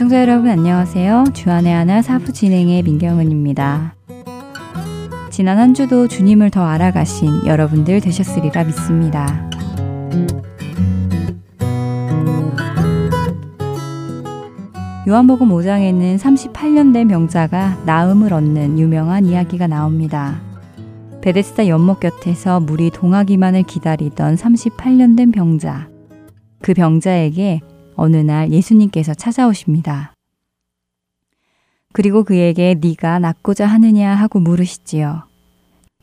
애청자 여러분 안녕하세요. 주안의 하나 사부 진행의 민경은입니다. 지난 한 주도 주님을 더 알아가신 여러분들 되셨으리라 믿습니다. 요한복음 5장에는 38년 된 병자가 나음을 얻는 유명한 이야기가 나옵니다. 베데스다 연못 곁에서 물이 동하기만을 기다리던 38년 된 병자. 그 병자에게 어느 날 예수님께서 찾아오십니다. 그리고 그에게 네가 낫고자 하느냐 하고 물으시지요.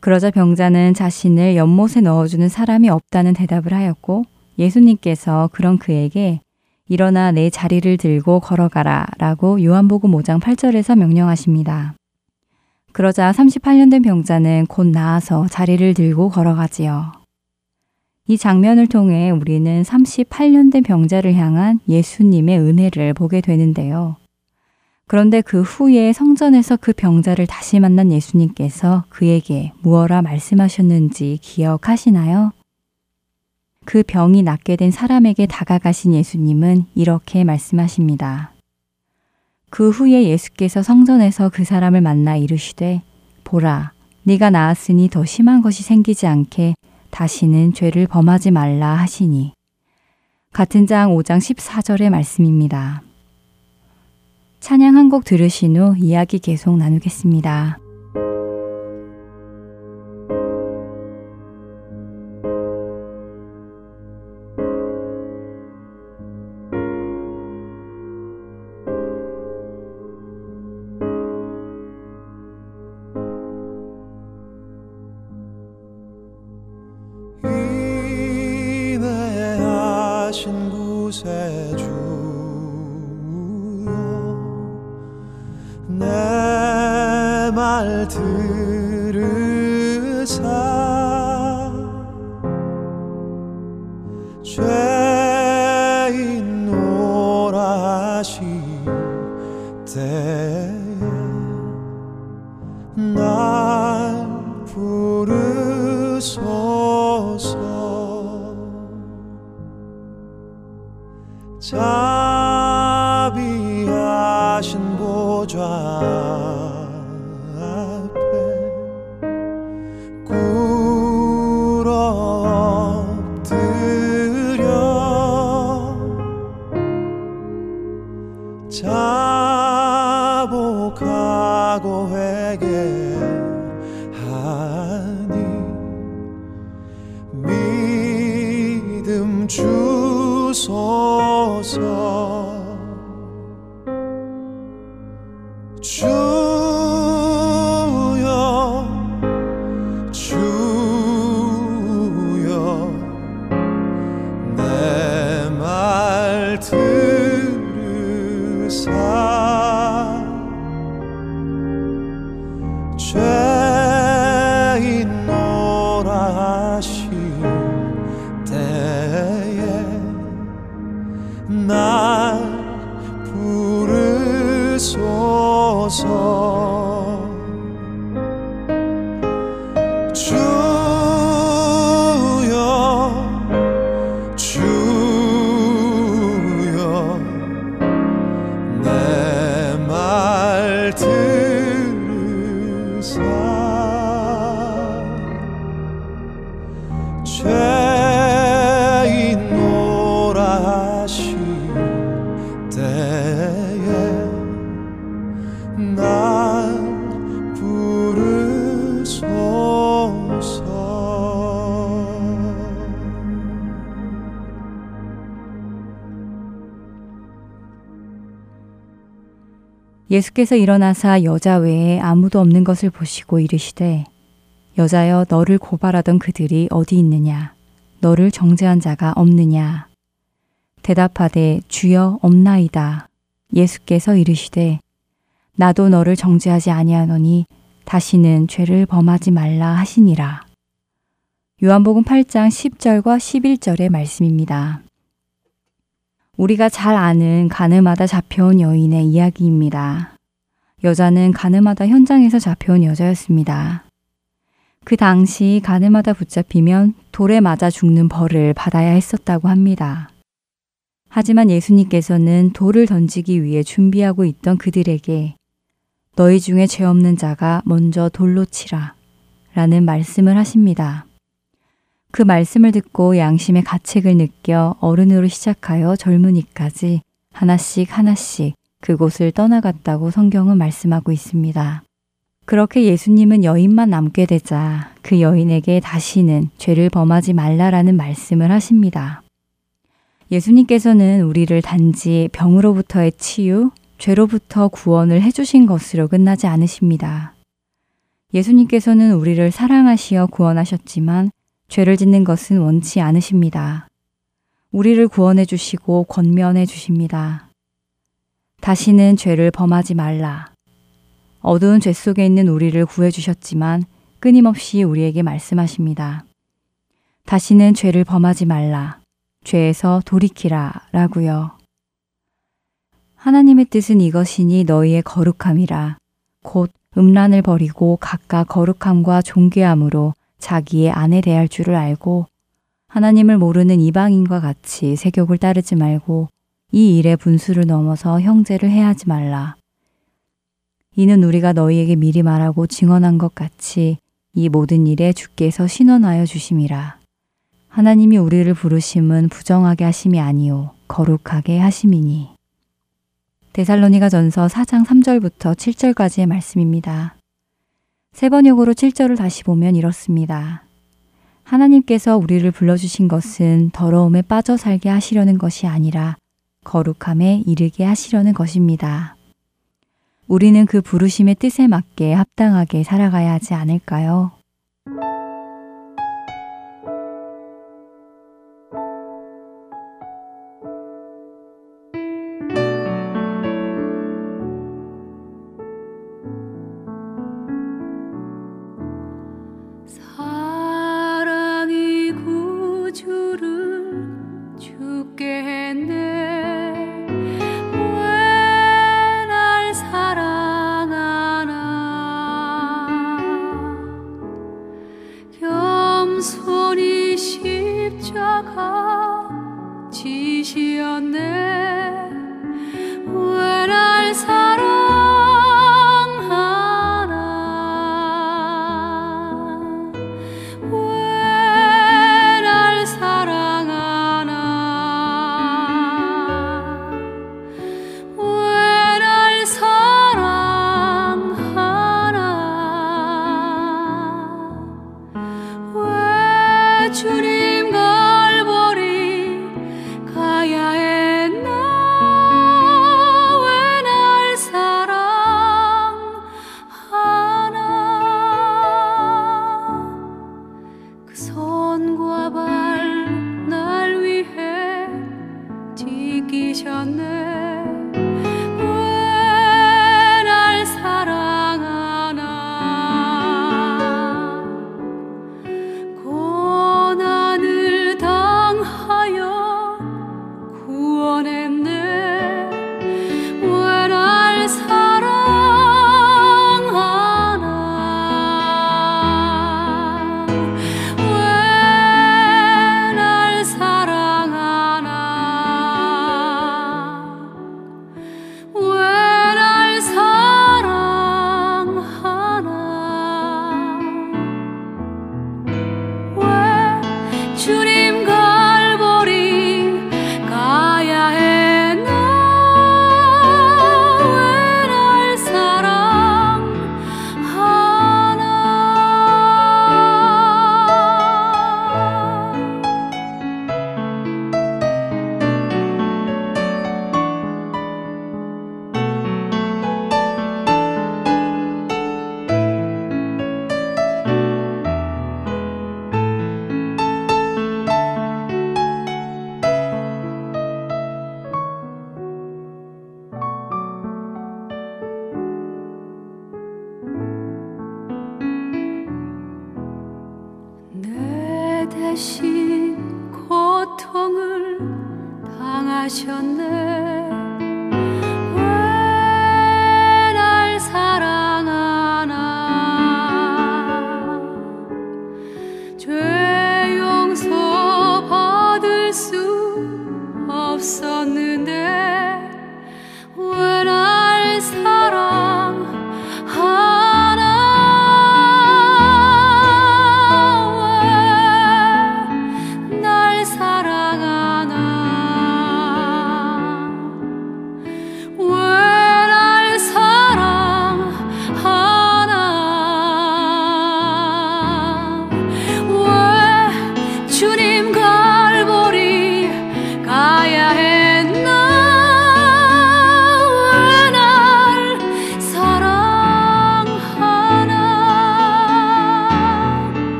그러자 병자는 자신을 연못에 넣어주는 사람이 없다는 대답을 하였고 예수님께서 그런 그에게 일어나 내 자리를 들고 걸어가라 라고 요한복음 5장 8절에서 명령하십니다. 그러자 38년 된 병자는 곧 나아서 자리를 들고 걸어가지요. 이 장면을 통해 우리는 38년 된 병자를 향한 예수님의 은혜를 보게 되는데요. 그런데 그 후에 성전에서 그 병자를 다시 만난 예수님께서 그에게 무엇라 말씀하셨는지 기억하시나요? 그 병이 낫게 된 사람에게 다가가신 예수님은 이렇게 말씀하십니다. 그 후에 예수께서 성전에서 그 사람을 만나 이르시되 보라 네가 나았으니 더 심한 것이 생기지 않게 다시는 죄를 범하지 말라 하시니 같은 장 5장 14절의 말씀입니다. 찬양 한 곡 들으신 후 이야기 계속 나누겠습니다. 구세주여 내 말 들. 예수께서 일어나사 여자 외에 아무도 없는 것을 보시고 이르시되 여자여 너를 고발하던 그들이 어디 있느냐? 너를 정죄한 자가 없느냐? 대답하되 주여 없나이다. 예수께서 이르시되 나도 너를 정죄하지 아니하노니 다시는 죄를 범하지 말라 하시니라. 요한복음 8장 10절과 11절의 말씀입니다. 우리가 잘 아는 가늠하다 잡혀온 여인의 이야기입니다. 여자는 가늠하다 현장에서 잡혀온 여자였습니다. 그 당시 가늠하다 붙잡히면 돌에 맞아 죽는 벌을 받아야 했었다고 합니다. 하지만 예수님께서는 돌을 던지기 위해 준비하고 있던 그들에게 너희 중에 죄 없는 자가 먼저 돌로 치라 라는 말씀을 하십니다. 그 말씀을 듣고 양심의 가책을 느껴 어른으로 시작하여 젊은이까지 하나씩 하나씩 그곳을 떠나갔다고 성경은 말씀하고 있습니다. 그렇게 예수님은 여인만 남게 되자 그 여인에게 다시는 죄를 범하지 말라라는 말씀을 하십니다. 예수님께서는 우리를 단지 병으로부터의 치유, 죄로부터 구원을 해주신 것으로 끝나지 않으십니다. 예수님께서는 우리를 사랑하시어 구원하셨지만 죄를 짓는 것은 원치 않으십니다. 우리를 구원해 주시고 권면해 주십니다. 다시는 죄를 범하지 말라. 어두운 죄 속에 있는 우리를 구해 주셨지만 끊임없이 우리에게 말씀하십니다. 다시는 죄를 범하지 말라. 죄에서 돌이키라 라고요. 하나님의 뜻은 이것이니 너희의 거룩함이라. 곧 음란을 버리고 각각 거룩함과 존귀함으로 자기의 아내 대할 줄을 알고 하나님을 모르는 이방인과 같이 세욕을 따르지 말고 이 일의 분수를 넘어서 형제를 해하지 말라. 이는 우리가 너희에게 미리 말하고 증언한 것 같이 이 모든 일에 주께서 신원하여 주심이라. 하나님이 우리를 부르심은 부정하게 하심이 아니요 거룩하게 하심이니. 데살로니가 전서 4장 3절부터 7절까지의 말씀입니다. 세 번역으로 7절을 다시 보면 이렇습니다. 하나님께서 우리를 불러주신 것은 더러움에 빠져 살게 하시려는 것이 아니라 거룩함에 이르게 하시려는 것입니다. 우리는 그 부르심의 뜻에 맞게 합당하게 살아가야 하지 않을까요?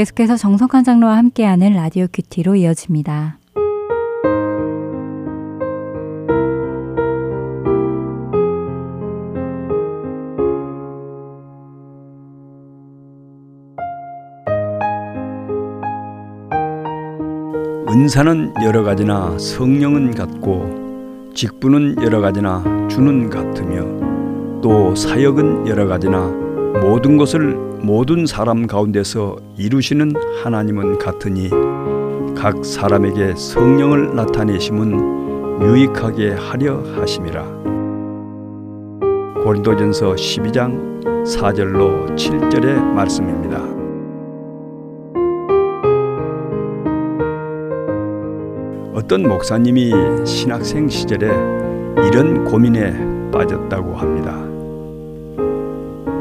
계속해서 정석한 장로와 함께하는 라디오 큐티로 이어집니다. 은사는 여러 가지나 성령은 같고 직분은 여러 가지나 주는 같으며 또 사역은 여러 가지나 모든 것을 모든 사람 가운데서 이루시는 하나님은 같으니 각 사람에게 성령을 나타내심은 유익하게 하려 하심이라. 고린도전서 12장 4절로 7절의 말씀입니다. 어떤 목사님이 신학생 시절에 이런 고민에 빠졌다고 합니다.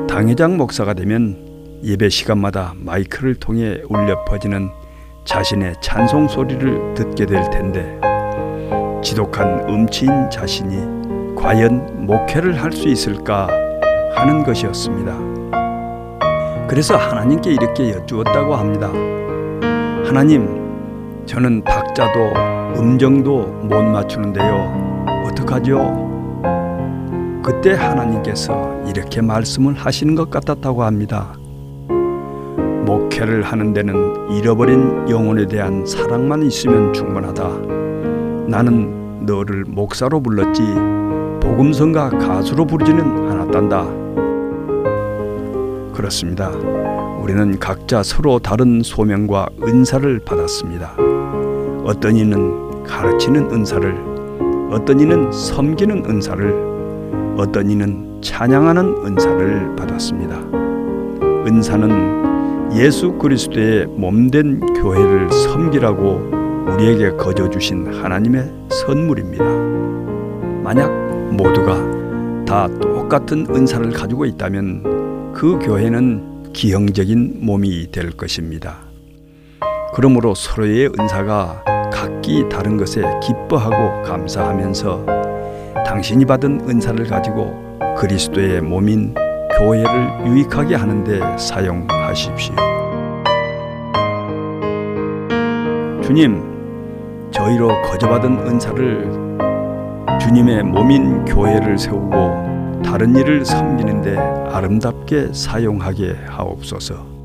당회장 목사가 되면 예배 시간마다 마이크를 통해 울려 퍼지는 자신의 찬송 소리를 듣게 될 텐데 지독한 음치인 자신이 과연 목회를 할 수 있을까 하는 것이었습니다. 그래서 하나님께 이렇게 여쭈었다고 합니다. 하나님, 저는 박자도 음정도 못 맞추는데요. 어떡하죠? 그때 하나님께서 이렇게 말씀을 하시는 것 같았다고 합니다. 목회를 하는 데는 잃어버린 영혼에 대한 사랑만 있으면 충분하다. 나는 너를 목사로 불렀지 복음성가 가수로 부르지는 않았단다. 그렇습니다. 우리는 각자 서로 다른 소명과 은사를 받았습니다. 어떤 이는 가르치는 은사를, 어떤 이는 섬기는 은사를, 어떤 이는 찬양하는 은사를 받았습니다. 은사는 예수 그리스도의 몸된 교회를 섬기라고 우리에게 거저 주신 하나님의 선물입니다. 만약 모두가 다 똑같은 은사를 가지고 있다면 그 교회는 기형적인 몸이 될 것입니다. 그러므로 서로의 은사가 각기 다른 것에 기뻐하고 감사하면서 당신이 받은 은사를 가지고 그리스도의 몸인 교회를 유익하게 하는데 사용 하십시오. 주님, 저희로 거저받은 은사를 주님의 몸인 교회를 세우고 다른 일을 섬기는데 아름답게 사용하게 하옵소서.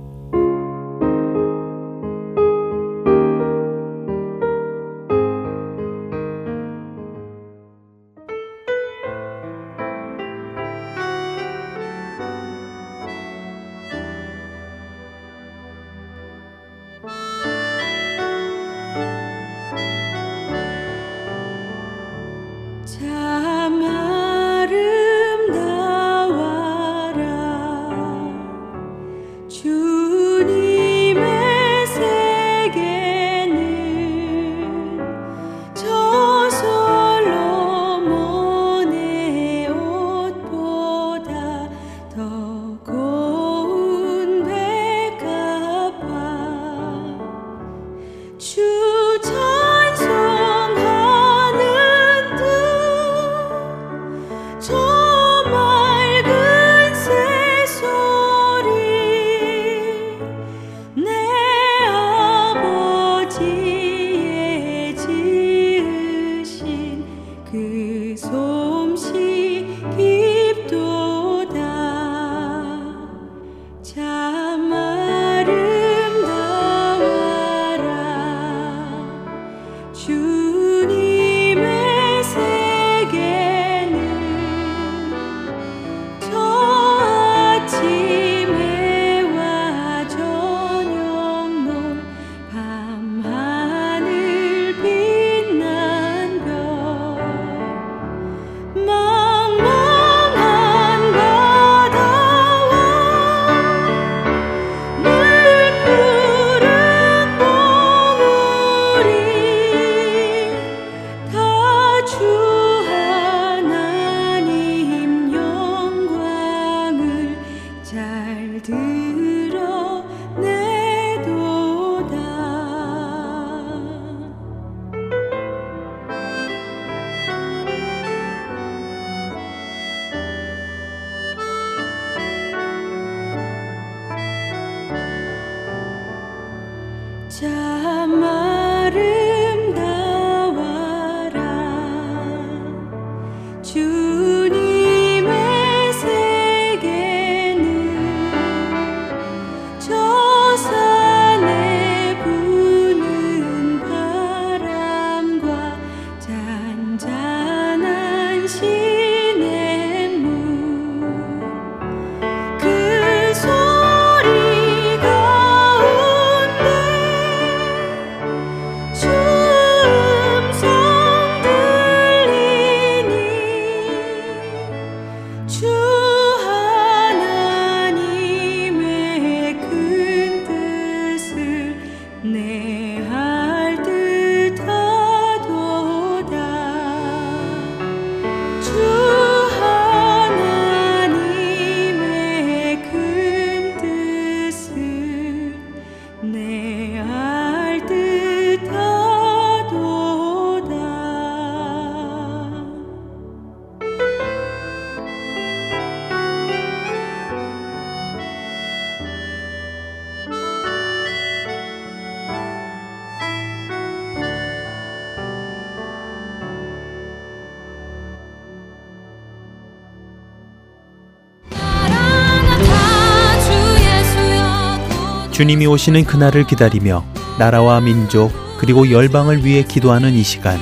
주님이 오시는 그날을 기다리며 나라와 민족 그리고 열방을 위해 기도하는 이 시간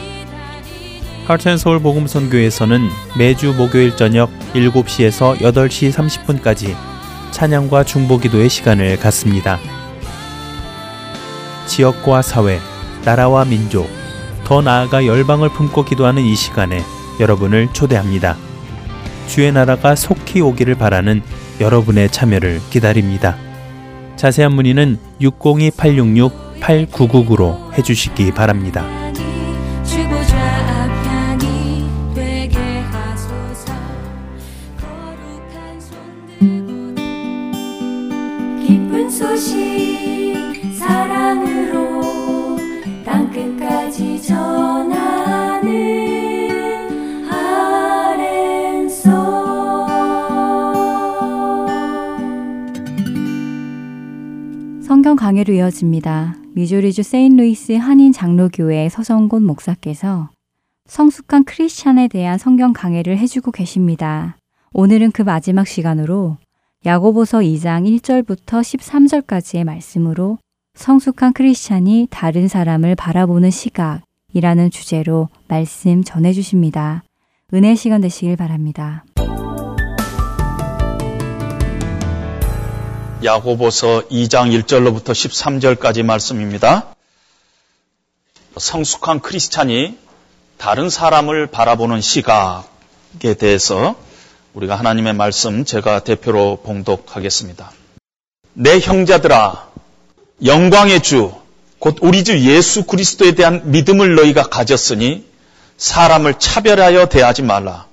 하트앤 서울 복음 선교에서는 매주 목요일 저녁 7시에서 8시 30분까지 찬양과 중보 기도의 시간을 갖습니다. 지역과 사회, 나라와 민족, 더 나아가 열방을 품고 기도하는 이 시간에 여러분을 초대합니다. 주의 나라가 속히 오기를 바라는 여러분의 참여를 기다립니다. 자세한 문의는 602-866-8999로 해주시기 바랍니다. 소식 사랑으로 땅끝까지 전하 강해로 이어집니다. 미조리주 세인루이스 한인 장로교회 서성곤 목사께서 성숙한 크리스찬에 대한 성경 강해를 해주고 계십니다. 오늘은 그 마지막 시간으로 야고보서 2장 1절부터 13절까지의 말씀으로 성숙한 크리스찬이 다른 사람을 바라보는 시각이라는 주제로 말씀 전해 주십니다. 은혜 시간 되시길 바랍니다. 야고보서 2장 1절로부터 13절까지 말씀입니다. 성숙한 크리스찬이 다른 사람을 바라보는 시각에 대해서 우리가 하나님의 말씀 제가 대표로 봉독하겠습니다. 내 형제들아 영광의 주 곧 우리 주 예수 그리스도에 대한 믿음을 너희가 가졌으니 사람을 차별하여 대하지 말라.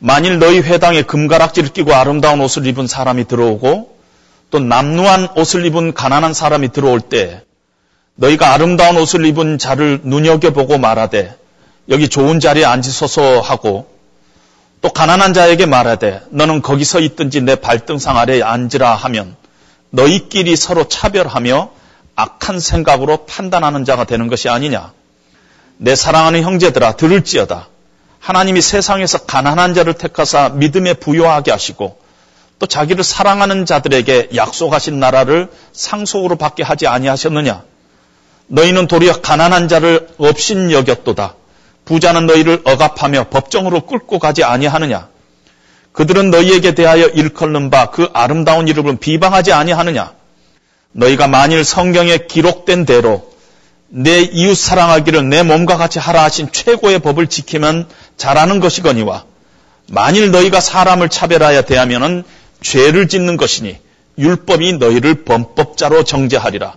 만일 너희 회당에 금가락지를 끼고 아름다운 옷을 입은 사람이 들어오고 또 남루한 옷을 입은 가난한 사람이 들어올 때 너희가 아름다운 옷을 입은 자를 눈여겨보고 말하되 여기 좋은 자리에 앉으소서 하고 또 가난한 자에게 말하되 너는 거기서 있든지 내 발등상 아래에 앉으라 하면 너희끼리 서로 차별하며 악한 생각으로 판단하는 자가 되는 것이 아니냐. 내 사랑하는 형제들아 들을지어다. 하나님이 세상에서 가난한 자를 택하사 믿음에 부여하게 하시고 또 자기를 사랑하는 자들에게 약속하신 나라를 상속으로 받게 하지 아니하셨느냐? 너희는 도리어 가난한 자를 없인 여겼도다. 부자는 너희를 억압하며 법정으로 끌고 가지 아니하느냐? 그들은 너희에게 대하여 일컬는 바 그 아름다운 이름을 비방하지 아니하느냐? 너희가 만일 성경에 기록된 대로 내 이웃 사랑하기를 내 몸과 같이 하라 하신 최고의 법을 지키면 잘하는 것이거니와 만일 너희가 사람을 차별하여 대하면은 죄를 짓는 것이니 율법이 너희를 범법자로 정죄하리라.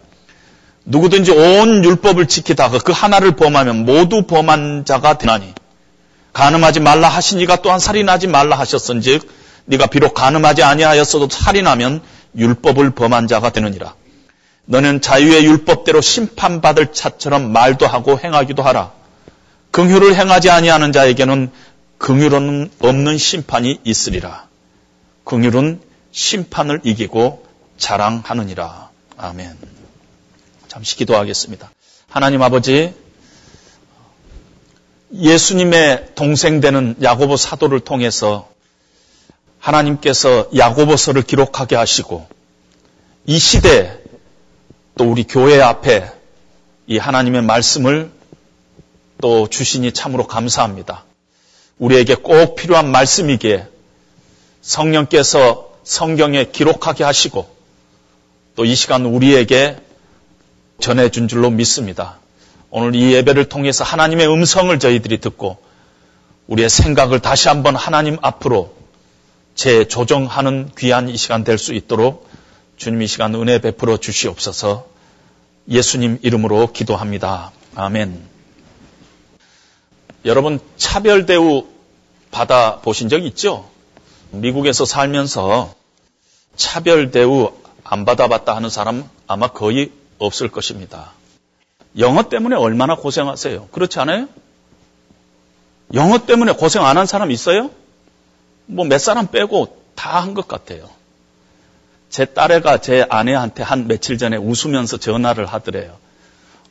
누구든지 온 율법을 지키다가 그 하나를 범하면 모두 범한 자가 되나니 가늠하지 말라 하시니가 또한 살인하지 말라 하셨은즉 네가 비록 가늠하지 아니하였어도 살인하면 율법을 범한 자가 되느니라. 너는 자유의 율법대로 심판받을 자처럼 말도 하고 행하기도 하라. 긍휼을 행하지 아니하는 자에게는 긍휼은 없는 심판이 있으리라. 긍휼은 심판을 이기고 자랑하느니라. 아멘. 잠시 기도하겠습니다. 하나님 아버지, 예수님의 동생 되는 야고보 사도를 통해서 하나님께서 야고보서를 기록하게 하시고 이 시대 또 우리 교회 앞에 이 하나님의 말씀을 또 주시니 참으로 감사합니다. 우리에게 꼭 필요한 말씀이기에 성령께서 성경에 기록하게 하시고 또 이 시간 우리에게 전해준 줄로 믿습니다. 오늘 이 예배를 통해서 하나님의 음성을 저희들이 듣고 우리의 생각을 다시 한번 하나님 앞으로 재조정하는 귀한 이 시간 될 수 있도록 주님 이 시간 은혜 베풀어 주시옵소서 예수님 이름으로 기도합니다. 아멘. 여러분 차별 대우 받아 보신 적 있죠? 미국에서 살면서 차별 대우 안 받아봤다 하는 사람 아마 거의 없을 것입니다. 영어 때문에 얼마나 고생하세요? 그렇지 않아요? 영어 때문에 고생 안 한 사람 있어요? 뭐 몇 사람 빼고 다 한 것 같아요. 제 딸애가 제 아내한테 한 며칠 전에 웃으면서 전화를 하더래요.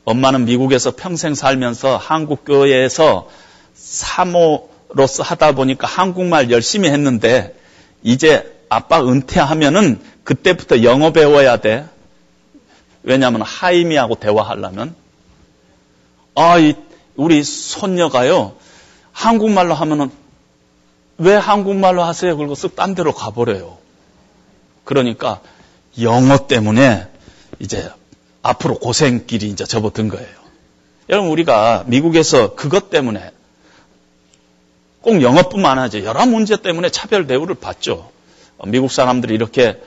엄마는 미국에서 평생 살면서 한국 교회에서 사모로서 하다 보니까 한국말 열심히 했는데 이제 아빠 은퇴하면은 그때부터 영어 배워야 돼. 왜냐하면 하이미하고 대화하려면 아, 이 우리 손녀가요 한국말로 하면은 왜 한국말로 하세요? 그리고 쓱 딴 데로 가버려요. 그러니까 영어 때문에 이제 앞으로 고생길이 이제 접어든 거예요. 여러분 우리가 미국에서 그것 때문에 꼭 영어뿐만 아니라 여러 문제 때문에 차별 대우를 받죠. 미국 사람들이 이렇게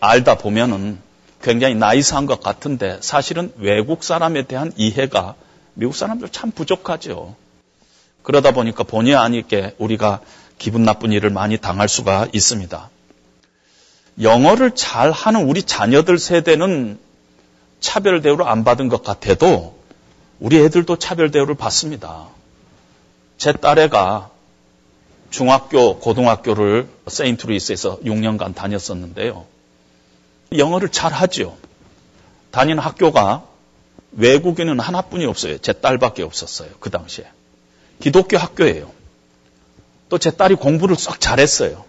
알다 보면은 굉장히 나이스한 것 같은데 사실은 외국 사람에 대한 이해가 미국 사람들 참 부족하죠. 그러다 보니까 본의 아니게 우리가 기분 나쁜 일을 많이 당할 수가 있습니다. 영어를 잘 하는 우리 자녀들 세대는 차별 대우를 안 받은 것 같아도 우리 애들도 차별 대우를 받습니다. 제 딸애가 중학교, 고등학교를 세인트루이스에서 6년간 다녔었는데요. 영어를 잘 하죠. 다니는 학교가 외국인은 하나뿐이 없어요. 제 딸밖에 없었어요. 그 당시에. 기독교 학교예요. 또 제 딸이 공부를 썩 잘했어요.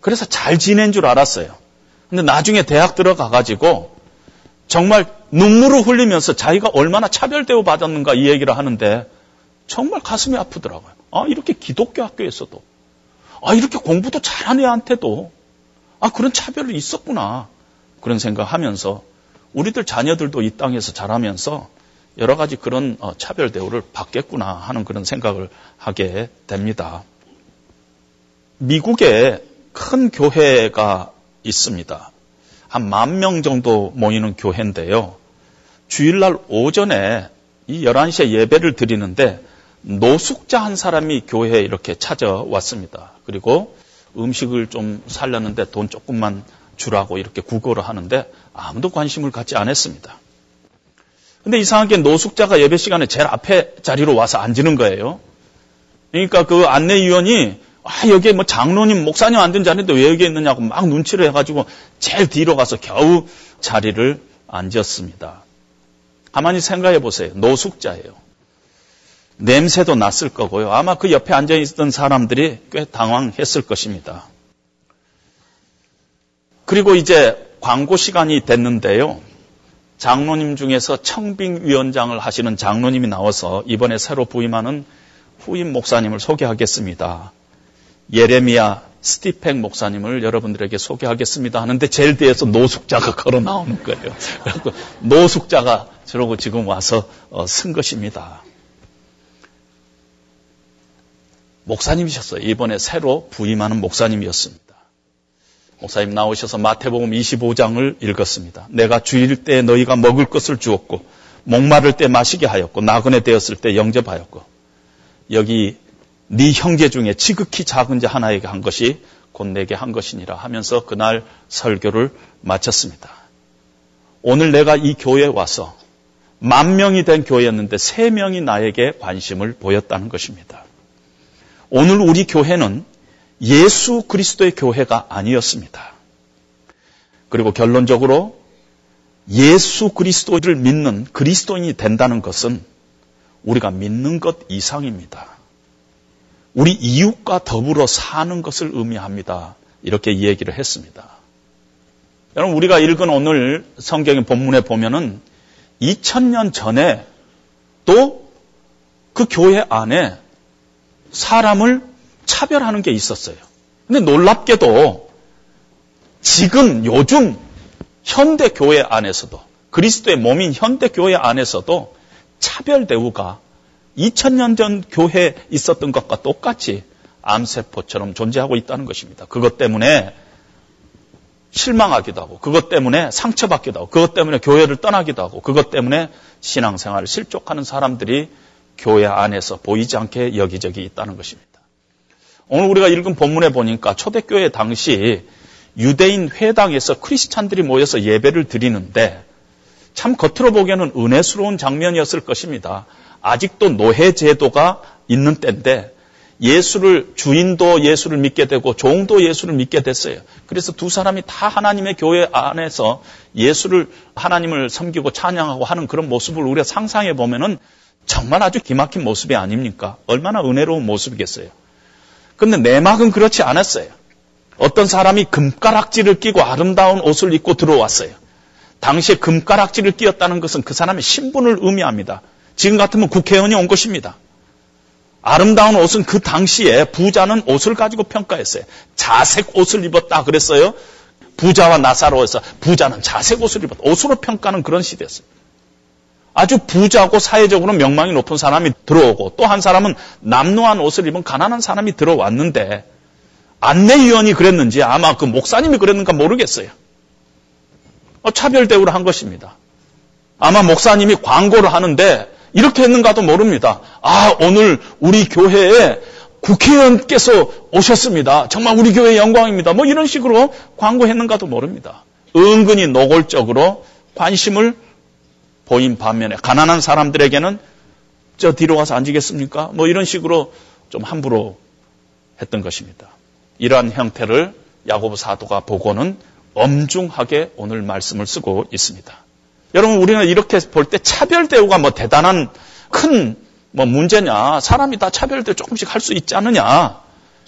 그래서 잘 지낸 줄 알았어요. 근데 나중에 대학 들어가가지고 정말 눈물을 흘리면서 자기가 얼마나 차별대우 받았는가 이 얘기를 하는데 정말 가슴이 아프더라고요. 아, 이렇게 기독교 학교에서도. 아, 이렇게 공부도 잘한 애한테도. 아, 그런 차별이 있었구나. 그런 생각하면서 우리들 자녀들도 이 땅에서 자라면서 여러 가지 그런 어, 차별 대우를 받겠구나 하는 그런 생각을 하게 됩니다. 미국에 큰 교회가 있습니다. 한 만 명 정도 모이는 교회인데요. 주일날 오전에 이 11시에 예배를 드리는데 노숙자 한 사람이 교회에 이렇게 찾아왔습니다. 그리고 음식을 좀 살렸는데 돈 조금만 주라고 이렇게 구걸을 하는데 아무도 관심을 갖지 않았습니다. 근데 이상하게 노숙자가 예배 시간에 제일 앞에 자리로 와서 앉는 거예요. 그러니까 그 안내위원이 아, 여기에 뭐 장로님, 목사님 앉은 자리인데 왜 여기 있느냐고 막 눈치를 해가지고 제일 뒤로 가서 겨우 자리를 앉았습니다. 가만히 생각해 보세요. 노숙자예요. 냄새도 났을 거고요. 아마 그 옆에 앉아 있던 사람들이 꽤 당황했을 것입니다. 그리고 이제 광고 시간이 됐는데요. 장로님 중에서 청빙위원장을 하시는 장로님이 나와서 이번에 새로 부임하는 후임 목사님을 소개하겠습니다. 예레미야 스티펜 목사님을 여러분들에게 소개하겠습니다 하는데 제일 뒤에서 노숙자가 걸어 나오는 거예요. 그래서 노숙자가 저러고 지금 와서 어, 쓴 것입니다. 목사님이셨어요. 이번에 새로 부임하는 목사님이었습니다. 목사님 나오셔서 마태복음 25장을 읽었습니다. 내가 주일 때 너희가 먹을 것을 주었고 목마를 때 마시게 하였고 나그네 되었을 때 영접하였고 여기 네 형제 중에 지극히 작은 자 하나에게 한 것이 곧 내게 한 것이니라 하면서 그날 설교를 마쳤습니다. 오늘 내가 이 교회에 와서 만 명이 된 교회였는데 세 명이 나에게 관심을 보였다는 것입니다. 오늘 우리 교회는 예수 그리스도의 교회가 아니었습니다. 그리고 결론적으로 예수 그리스도를 믿는 그리스도인이 된다는 것은 우리가 믿는 것 이상입니다. 우리 이웃과 더불어 사는 것을 의미합니다. 이렇게 이 얘기를 했습니다. 여러분 우리가 읽은 오늘 성경의 본문에 보면은 2000년 전에 또 그 교회 안에 사람을 차별하는 게 있었어요. 근데 놀랍게도 지금 요즘 현대 교회 안에서도 그리스도의 몸인 현대 교회 안에서도 차별 대우가 2000년 전 교회에 있었던 것과 똑같이 암세포처럼 존재하고 있다는 것입니다. 그것 때문에 실망하기도 하고, 그것 때문에 상처받기도 하고, 그것 때문에 교회를 떠나기도 하고, 그것 때문에 신앙생활을 실족하는 사람들이 교회 안에서 보이지 않게 여기저기 있다는 것입니다. 오늘 우리가 읽은 본문에 보니까 초대교회 당시 유대인 회당에서 크리스찬들이 모여서 예배를 드리는데 참 겉으로 보기에는 은혜스러운 장면이었을 것입니다. 아직도 노예 제도가 있는 때인데 예수를 주인도 예수를 믿게 되고 종도 예수를 믿게 됐어요. 그래서 두 사람이 다 하나님의 교회 안에서 예수를 하나님을 섬기고 찬양하고 하는 그런 모습을 우리가 상상해 보면은 정말 아주 기막힌 모습이 아닙니까? 얼마나 은혜로운 모습이겠어요. 근데 내막은 그렇지 않았어요. 어떤 사람이 금가락지를 끼고 아름다운 옷을 입고 들어왔어요. 당시에 금가락지를 끼었다는 것은 그 사람의 신분을 의미합니다. 지금 같으면 국회의원이 온 것입니다. 아름다운 옷은 그 당시에 부자는 옷을 가지고 평가했어요. 자색 옷을 입었다 그랬어요. 부자와 나사로에서 부자는 자색 옷을 입었다. 옷으로 평가는 그런 시대였어요. 아주 부자고 사회적으로 명망이 높은 사람이 들어오고 또 한 사람은 남노한 옷을 입은 가난한 사람이 들어왔는데 안내위원이 그랬는지 아마 그 목사님이 그랬는가 모르겠어요. 어, 차별 대우를 한 것입니다. 아마 목사님이 광고를 하는데 이렇게 했는가도 모릅니다. 아, 오늘 우리 교회에 국회의원께서 오셨습니다. 정말 우리 교회 영광입니다. 뭐 이런 식으로 광고했는가도 모릅니다. 은근히 노골적으로 관심을 보인 반면에 가난한 사람들에게는 저 뒤로 가서 앉으겠습니까? 뭐 이런 식으로 좀 함부로 했던 것입니다. 이러한 형태를 야고보 사도가 보고는 엄중하게 오늘 말씀을 쓰고 있습니다. 여러분 우리는 이렇게 볼 때 차별 대우가 뭐 대단한 큰 뭐 문제냐? 사람이 다 차별 대우 조금씩 할 수 있지 않느냐?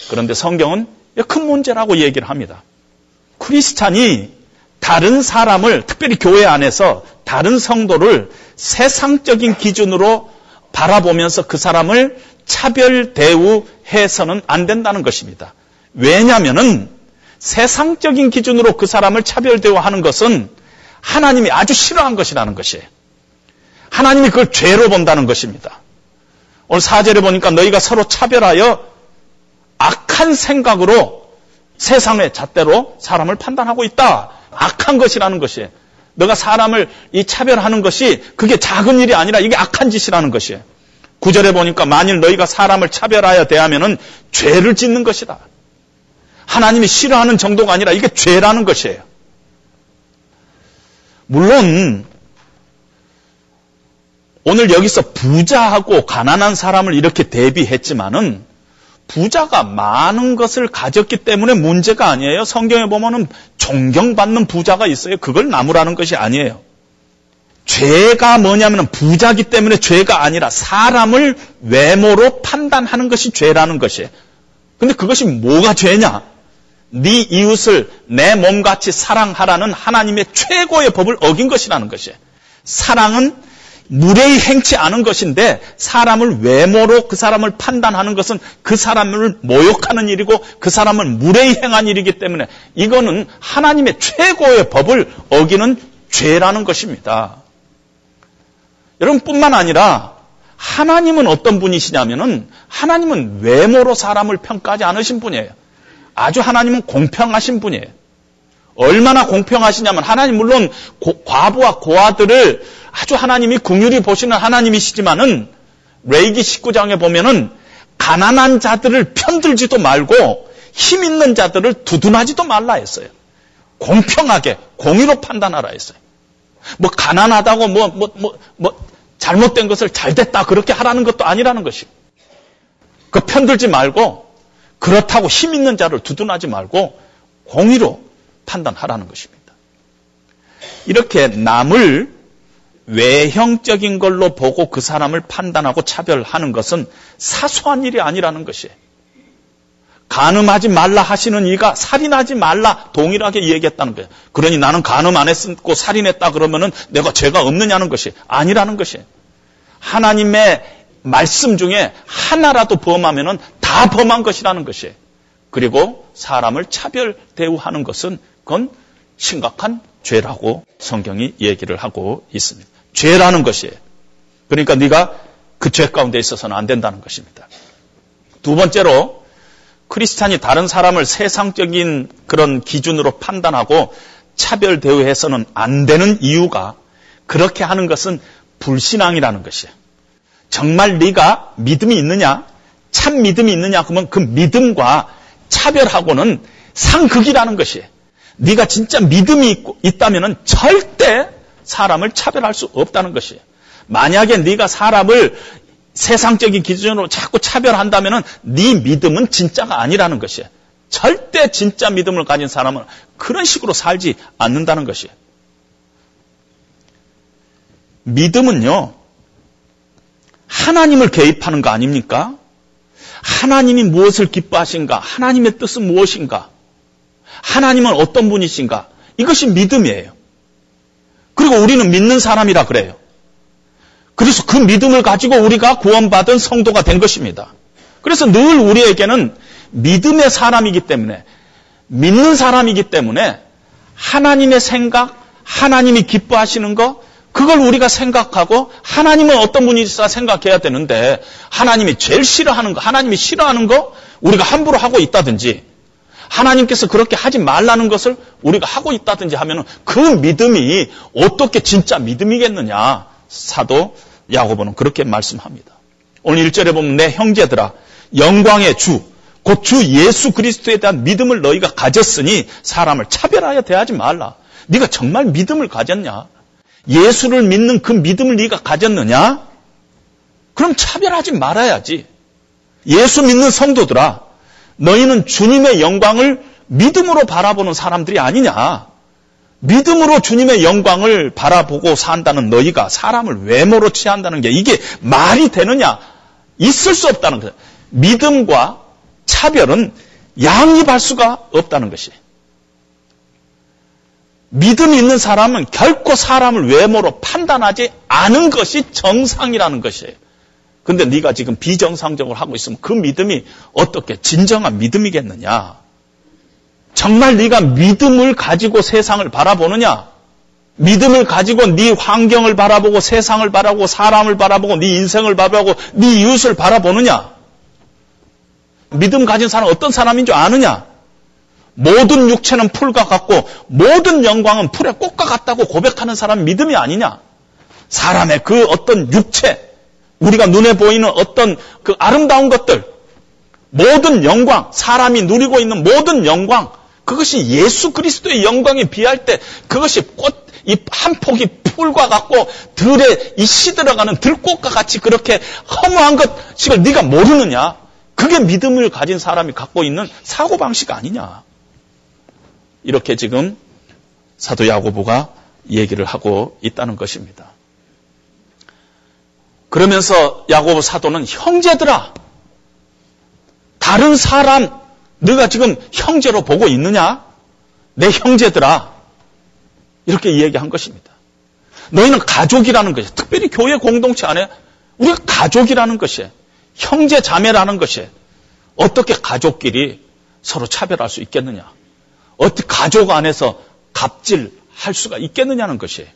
그런데 성경은 큰 문제라고 얘기를 합니다. 크리스찬이 다른 사람을 특별히 교회 안에서 다른 성도를 세상적인 기준으로 바라보면서 그 사람을 차별 대우해서는 안 된다는 것입니다. 왜냐하면은 세상적인 기준으로 그 사람을 차별 대우하는 것은 하나님이 아주 싫어한 것이라는 것이에요. 하나님이 그걸 죄로 본다는 것입니다. 오늘 사절에 보니까 너희가 서로 차별하여 악한 생각으로 세상의 잣대로 사람을 판단하고 있다. 악한 것이라는 것이에요. 너가 사람을 이 차별하는 것이 그게 작은 일이 아니라 이게 악한 짓이라는 것이에요. 구절에 보니까 만일 너희가 사람을 차별하여 대하면은 죄를 짓는 것이다. 하나님이 싫어하는 정도가 아니라 이게 죄라는 것이에요. 물론 오늘 여기서 부자하고 가난한 사람을 이렇게 대비했지만은 부자가 많은 것을 가졌기 때문에 문제가 아니에요. 성경에 보면은 존경받는 부자가 있어요. 그걸 나무라는 것이 아니에요. 죄가 뭐냐면 부자기 때문에 죄가 아니라 사람을 외모로 판단하는 것이 죄라는 것이에요. 근데 그것이 뭐가 죄냐? 네 이웃을 내 몸같이 사랑하라는 하나님의 최고의 법을 어긴 것이라는 것이에요. 사랑은 무례히 행치 않은 것인데 사람을 외모로 그 사람을 판단하는 것은 그 사람을 모욕하는 일이고 그 사람을 무례히 행한 일이기 때문에 이거는 하나님의 최고의 법을 어기는 죄라는 것입니다. 여러분 뿐만 아니라 하나님은 어떤 분이시냐면은 하나님은 외모로 사람을 평가하지 않으신 분이에요. 아주 하나님은 공평하신 분이에요. 얼마나 공평하시냐면 하나님 물론 고, 과부와 고아들을 아주 하나님이 궁휼히 보시는 하나님이시지만은 레이기 19장에 보면은 가난한 자들을 편들지도 말고 힘 있는 자들을 두둔하지도 말라 했어요. 공평하게 공의로 판단하라 했어요. 뭐 가난하다고 뭐 뭐 뭐 뭐 잘못된 것을 잘 됐다 그렇게 하라는 것도 아니라는 것이. 그 편들지 말고 그렇다고 힘 있는 자를 두둔하지 말고 공의로 판단하라는 것입니다. 이렇게 남을 외형적인 걸로 보고 그 사람을 판단하고 차별하는 것은 사소한 일이 아니라는 것이에요. 간음하지 말라 하시는 이가 살인하지 말라 동일하게 얘기했다는 거예요. 그러니 나는 간음 안 했고 살인했다 그러면은 내가 죄가 없느냐는 것이 아니라는 것이. 하나님의 말씀 중에 하나라도 범하면은 다 범한 것이라는 것이. 그리고 사람을 차별 대우하는 것은 그건 심각한 죄라고 성경이 얘기를 하고 있습니다. 죄라는 것이에요. 그러니까 네가 그 죄 가운데 있어서는 안 된다는 것입니다. 두 번째로 크리스찬이 다른 사람을 세상적인 그런 기준으로 판단하고 차별 대우해서는 안 되는 이유가 그렇게 하는 것은 불신앙이라는 것이에요. 정말 네가 믿음이 있느냐? 참 믿음이 있느냐? 그러면 그 믿음과 차별하고는 상극이라는 것이에요. 네가 진짜 믿음이 있다면 절대 사람을 차별할 수 없다는 것이에요. 만약에 네가 사람을 세상적인 기준으로 자꾸 차별한다면 네 믿음은 진짜가 아니라는 것이에요. 절대 진짜 믿음을 가진 사람은 그런 식으로 살지 않는다는 것이에요. 믿음은요, 하나님을 개입하는 거 아닙니까? 하나님이 무엇을 기뻐하신가? 하나님의 뜻은 무엇인가? 하나님은 어떤 분이신가? 이것이 믿음이에요. 그리고 우리는 믿는 사람이라 그래요. 그래서 그 믿음을 가지고 우리가 구원받은 성도가 된 것입니다. 그래서 늘 우리에게는 믿음의 사람이기 때문에 믿는 사람이기 때문에 하나님의 생각, 하나님이 기뻐하시는 것, 그걸 우리가 생각하고 하나님은 어떤 분이시다 생각해야 되는데 하나님이 제일 싫어하는 거, 하나님이 싫어하는 거 우리가 함부로 하고 있다든지 하나님께서 그렇게 하지 말라는 것을 우리가 하고 있다든지 하면 그 믿음이 어떻게 진짜 믿음이겠느냐. 사도 야고보는 그렇게 말씀합니다. 오늘 1절에 보면 내 형제들아 영광의 주, 곧 주 예수 그리스도에 대한 믿음을 너희가 가졌으니 사람을 차별하여 대하지 말라. 네가 정말 믿음을 가졌냐? 예수를 믿는 그 믿음을 네가 가졌느냐? 그럼 차별하지 말아야지. 예수 믿는 성도들아, 너희는 주님의 영광을 믿음으로 바라보는 사람들이 아니냐? 믿음으로 주님의 영광을 바라보고 산다는 너희가 사람을 외모로 취한다는 게 이게 말이 되느냐? 있을 수 없다는 거예요. 믿음과 차별은 양립할 수가 없다는 것이. 믿음 있는 사람은 결코 사람을 외모로 판단하지 않은 것이 정상이라는 것이에요. 근데 네가 지금 비정상적으로 하고 있으면 그 믿음이 어떻게 진정한 믿음이겠느냐? 정말 네가 믿음을 가지고 세상을 바라보느냐? 믿음을 가지고 네 환경을 바라보고 세상을 바라보고 사람을 바라보고 네 인생을 바라보고 네 이웃을 바라보느냐? 믿음 가진 사람 어떤 사람인 줄 아느냐? 모든 육체는 풀과 같고 모든 영광은 풀의 꽃과 같다고 고백하는 사람 믿음이 아니냐? 사람의 그 어떤 육체, 우리가 눈에 보이는 어떤 그 아름다운 것들, 모든 영광, 사람이 누리고 있는 모든 영광, 그것이 예수 그리스도의 영광에 비할 때 그것이 꽃, 이 한 폭이 풀과 같고 들에 이 시들어가는 들꽃과 같이 그렇게 허무한 것을 네가 모르느냐? 그게 믿음을 가진 사람이 갖고 있는 사고방식 아니냐? 이렇게 지금 사도 야고보가 얘기를 하고 있다는 것입니다. 그러면서 야고보 사도는 형제들아, 다른 사람 네가 지금 형제로 보고 있느냐? 내 형제들아. 이렇게 얘기한 것입니다. 너희는 가족이라는 것이 특별히 교회 공동체 안에 우리가 가족이라는 것이 형제 자매라는 것이 어떻게 가족끼리 서로 차별할 수 있겠느냐? 어떻게 가족 안에서 갑질할 수가 있겠느냐는 것이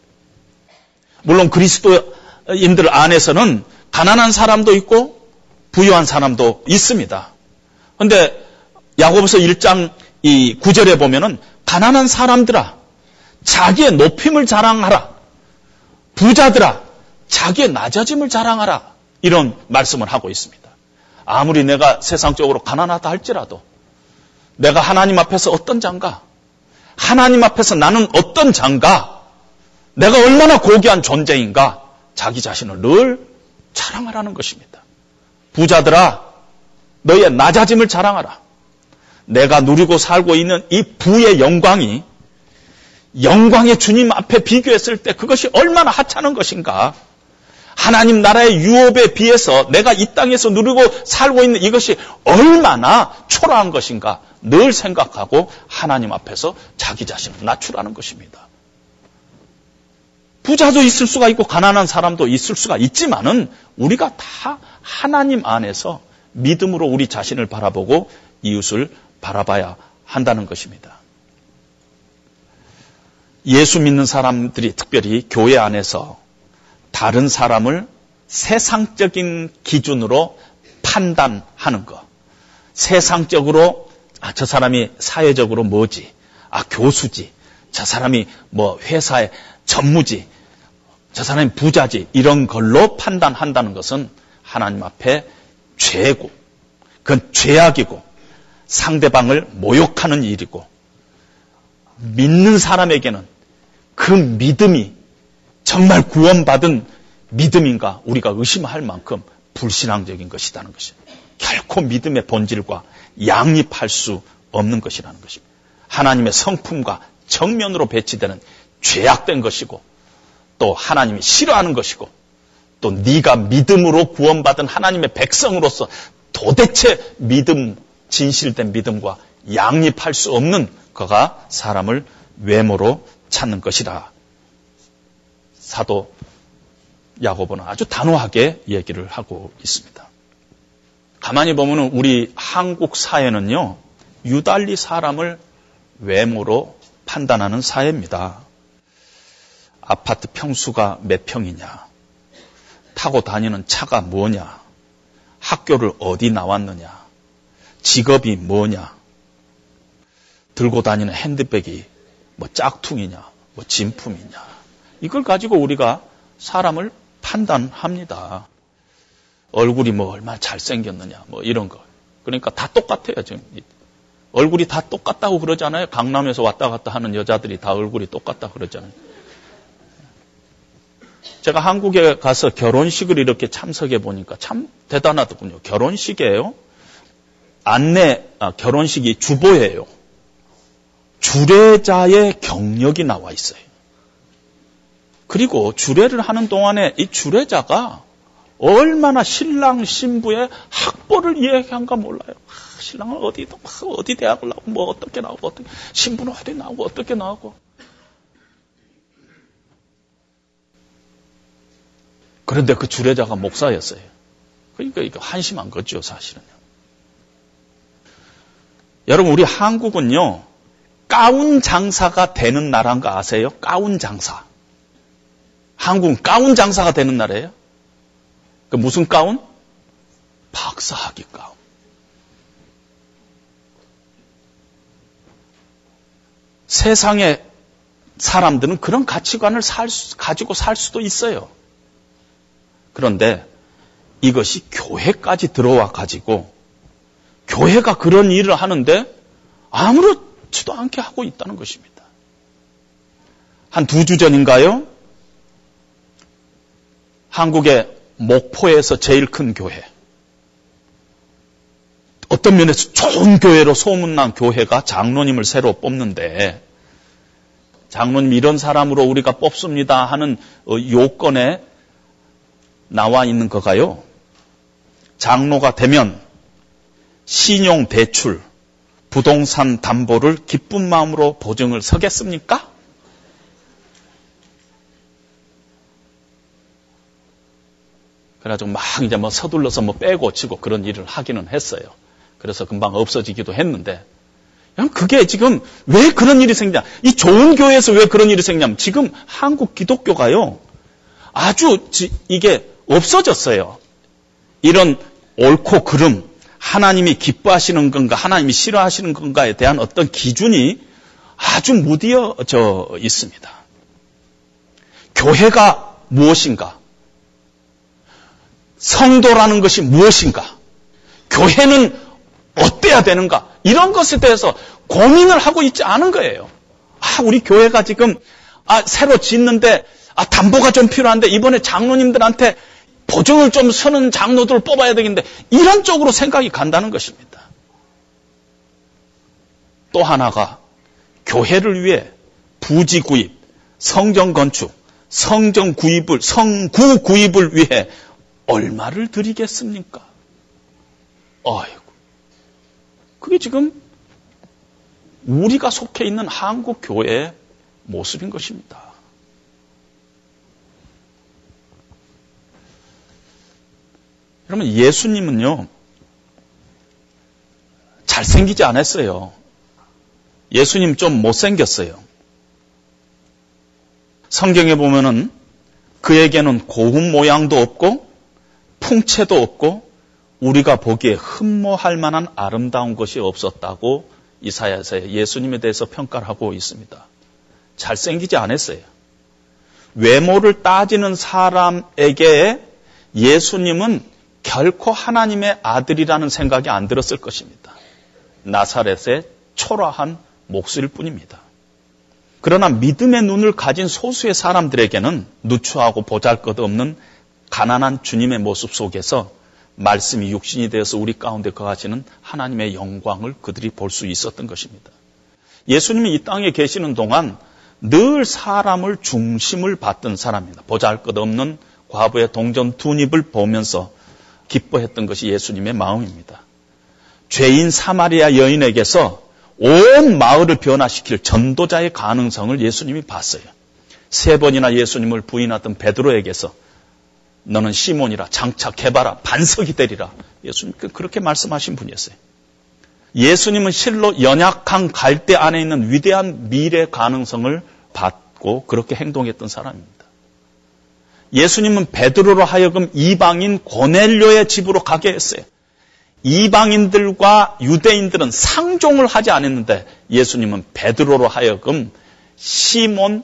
물론 그리스도인들 안에서는 가난한 사람도 있고 부유한 사람도 있습니다. 그런데 야고보서 1장 이 9절에 보면은 가난한 사람들아 자기의 높임을 자랑하라. 부자들아 자기의 낮아짐을 자랑하라. 이런 말씀을 하고 있습니다. 아무리 내가 세상적으로 가난하다 할지라도 내가 하나님 앞에서 어떤 장가? 하나님 앞에서 나는 어떤 장가? 내가 얼마나 고귀한 존재인가? 자기 자신을 늘 자랑하라는 것입니다. 부자들아 너의 낮아짐을 자랑하라. 내가 누리고 살고 있는 이 부의 영광이 영광의 주님 앞에 비교했을 때 그것이 얼마나 하찮은 것인가. 하나님 나라의 유업에 비해서 내가 이 땅에서 누리고 살고 있는 이것이 얼마나 초라한 것인가 늘 생각하고 하나님 앞에서 자기 자신을 낮추라는 것입니다. 부자도 있을 수가 있고 가난한 사람도 있을 수가 있지만은 우리가 다 하나님 안에서 믿음으로 우리 자신을 바라보고 이웃을 바라봐야 한다는 것입니다. 예수 믿는 사람들이 특별히 교회 안에서 다른 사람을 세상적인 기준으로 판단하는 것. 세상적으로, 아, 저 사람이 사회적으로 뭐지? 아, 교수지. 저 사람이 뭐 회사의 전무지. 저 사람이 부자지. 이런 걸로 판단한다는 것은 하나님 앞에 죄고, 그건 죄악이고, 상대방을 모욕하는 일이고, 믿는 사람에게는 그 믿음이 정말 구원받은 믿음인가 우리가 의심할 만큼 불신앙적인 것이라는 것입니다. 결코 믿음의 본질과 양립할 수 없는 것이라는 것입니다. 하나님의 성품과 정면으로 배치되는 죄악된 것이고 또 하나님이 싫어하는 것이고 또 네가 믿음으로 구원받은 하나님의 백성으로서 도대체 믿음 진실된 믿음과 양립할 수 없는 그가 사람을 외모로 찾는 것이다. 사도 야고보는 아주 단호하게 얘기를 하고 있습니다. 가만히 보면 우리 한국 사회는요, 유달리 사람을 외모로 판단하는 사회입니다. 아파트 평수가 몇 평이냐, 타고 다니는 차가 뭐냐, 학교를 어디 나왔느냐, 직업이 뭐냐, 들고 다니는 핸드백이 뭐 짝퉁이냐, 뭐 진품이냐. 이걸 가지고 우리가 사람을 판단합니다. 얼굴이 뭐 얼마나 잘생겼느냐, 뭐 이런 거. 그러니까 다 똑같아요, 지금. 얼굴이 다 똑같다고 그러잖아요. 강남에서 왔다 갔다 하는 여자들이 다 얼굴이 똑같다 그러잖아요. 제가 한국에 가서 결혼식을 이렇게 참석해 보니까 참 대단하더군요. 결혼식이에요. 안내, 아, 결혼식이 주보예요. 주례자의 경력이 나와 있어요. 그리고 주례를 하는 동안에 이 주례자가 얼마나 신랑 신부의 학벌을 이야기한가 몰라요. 아, 신랑은 어디 어디 대학을 나오고 뭐 어떻게 나오고 어떻게 신부는 어디 나오고 어떻게 나오고 그런데 그 주례자가 목사였어요. 그러니까 이거 한심한 거죠, 사실은요. 여러분, 우리 한국은요, 가운 장사가 되는 나라인 거 아세요? 가운 장사. 한국은 가운 장사가 되는 나라예요. 그 무슨 가운? 박사학위 가운. 세상의 사람들은 그런 가치관을 살 수, 가지고 살 수도 있어요. 그런데 이것이 교회까지 들어와 가지고 교회가 그런 일을 하는데 아무렇지도 않게 하고 있다는 것입니다. 한 두 주 전인가요? 한국의 목포에서 제일 큰 교회. 어떤 면에서 좋은 교회로 소문난 교회가 장로님을 새로 뽑는데 장로님 이런 사람으로 우리가 뽑습니다 하는 어, 요건에 나와 있는 거가요. 장로가 되면 신용 대출, 부동산 담보를 기쁜 마음으로 보증을 서겠습니까? 그래가지고 막 이제 뭐 서둘러서 뭐 빼고 치고 그런 일을 하기는 했어요. 그래서 금방 없어지기도 했는데, 그게 지금 왜 그런 일이 생기냐? 이 좋은 교회에서 왜 그런 일이 생기냐면 지금 한국 기독교가요. 아주 이게 없어졌어요. 이런 옳고 그름, 하나님이 기뻐하시는 건가, 하나님이 싫어하시는 건가에 대한 어떤 기준이 아주 무디어져 있습니다. 교회가 무엇인가? 성도라는 것이 무엇인가? 교회는 어때야 되는가? 이런 것에 대해서 고민을 하고 있지 않은 거예요. 아, 우리 교회가 지금 아, 새로 짓는데 아, 담보가 좀 필요한데 이번에 장로님들한테 보증을 좀 서는 장로들을 뽑아야 되겠는데 이런 쪽으로 생각이 간다는 것입니다. 또 하나가 교회를 위해 부지 구입, 성전 건축, 성정 구입을, 성구 구입을 위해 얼마를 드리겠습니까? 아이고. 그게 지금 우리가 속해 있는 한국 교회의 모습인 것입니다. 여러분, 예수님은요, 잘생기지 않았어요. 예수님 좀 못생겼어요. 성경에 보면은 그에게는 고운 모양도 없고 풍채도 없고 우리가 보기에 흠모할 만한 아름다운 것이 없었다고 이사야서에 예수님에 대해서 평가를 하고 있습니다. 잘생기지 않았어요. 외모를 따지는 사람에게 예수님은 결코 하나님의 아들이라는 생각이 안 들었을 것입니다. 나사렛의 초라한 목소리일 뿐입니다. 그러나 믿음의 눈을 가진 소수의 사람들에게는 누추하고 보잘 것 없는 가난한 주님의 모습 속에서 말씀이 육신이 되어서 우리 가운데 거하시는 하나님의 영광을 그들이 볼 수 있었던 것입니다. 예수님이 이 땅에 계시는 동안 늘 사람을 중심을 받던 사람입니다. 보잘 것 없는 과부의 동전 두 입을 보면서 기뻐했던 것이 예수님의 마음입니다. 죄인 사마리아 여인에게서 온 마을을 변화시킬 전도자의 가능성을 예수님이 봤어요. 세 번이나 예수님을 부인하던 베드로에게서 너는 시몬이라 장차 개바라 반석이 되리라. 예수님께 그렇게 말씀하신 분이었어요. 예수님은 실로 연약한 갈대 안에 있는 위대한 미래 가능성을 받고 그렇게 행동했던 사람입니다. 예수님은 베드로로 하여금 이방인 고넬료의 집으로 가게 했어요. 이방인들과 유대인들은 상종을 하지 않았는데 예수님은 베드로로 하여금 시몬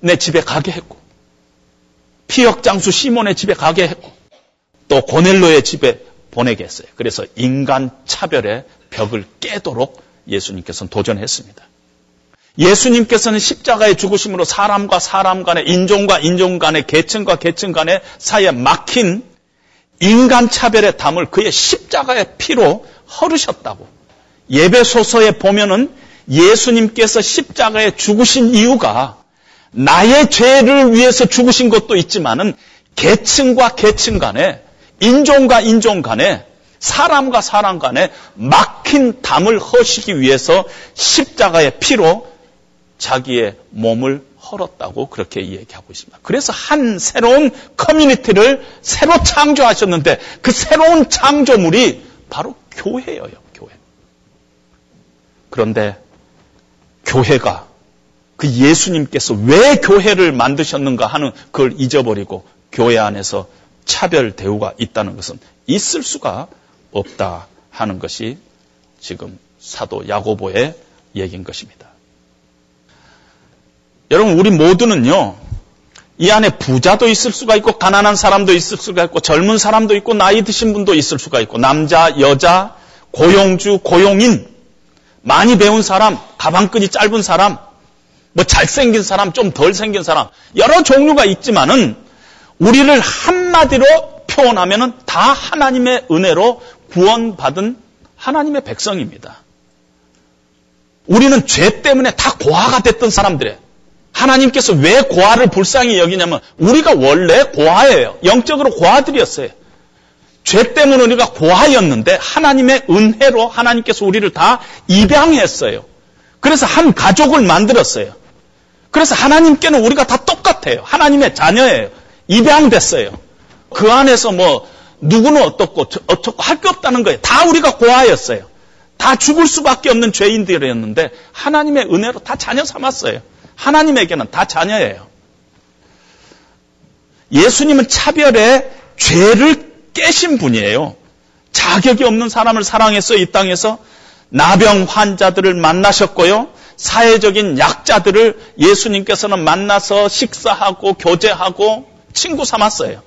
내 집에 가게 했고 피역 장수 시몬의 집에 가게 했고 또 고넬로의 집에 보내게 했어요. 그래서 인간 차별의 벽을 깨도록 예수님께서는 도전했습니다. 예수님께서는 십자가의 죽으심으로 사람과 사람 간의 인종과 인종 간의 계층과 계층 간의 사이에 막힌 인간 차별의 담을 그의 십자가의 피로 헐으셨다고. 예배소서에 보면은 예수님께서 십자가에 죽으신 이유가 나의 죄를 위해서 죽으신 것도 있지만은 계층과 계층 간에 인종과 인종 간에 사람과 사람 간에 막힌 담을 허시기 위해서 십자가의 피로 자기의 몸을 헐었다고 그렇게 얘기하고 있습니다. 그래서 한 새로운 커뮤니티를 새로 창조하셨는데 그 새로운 창조물이 바로 교회예요, 교회. 그런데 교회가 그 예수님께서 왜 교회를 만드셨는가 하는 그걸 잊어버리고 교회 안에서 차별 대우가 있다는 것은 있을 수가 없다 하는 것이 지금 사도 야고보의 얘기인 것입니다. 여러분, 우리 모두는요, 이 안에 부자도 있을 수가 있고, 가난한 사람도 있을 수가 있고, 젊은 사람도 있고, 나이 드신 분도 있을 수가 있고, 남자, 여자, 고용주, 고용인, 많이 배운 사람, 가방끈이 짧은 사람, 뭐 잘생긴 사람, 좀 덜 생긴 사람, 여러 종류가 있지만은, 우리를 한마디로 표현하면은 다 하나님의 은혜로 구원받은 하나님의 백성입니다. 우리는 죄 때문에 다 고아가 됐던 사람들이에요. 하나님께서 왜 고아를 불쌍히 여기냐면 우리가 원래 고아예요. 영적으로 고아들이었어요. 죄 때문에 우리가 고아였는데 하나님의 은혜로 하나님께서 우리를 다 입양했어요. 그래서 한 가족을 만들었어요. 그래서 하나님께는 우리가 다 똑같아요. 하나님의 자녀예요. 입양됐어요. 그 안에서 뭐 누구는 어떻고 어떻고 할 게 없다는 거예요. 다 우리가 고아였어요. 다 죽을 수밖에 없는 죄인들이었는데 하나님의 은혜로 다 자녀 삼았어요. 하나님에게는 다 자녀예요. 예수님은 차별의 죄를 깨신 분이에요. 자격이 없는 사람을 사랑해서 이 땅에서 나병 환자들을 만나셨고요. 사회적인 약자들을 예수님께서는 만나서 식사하고 교제하고 친구 삼았어요.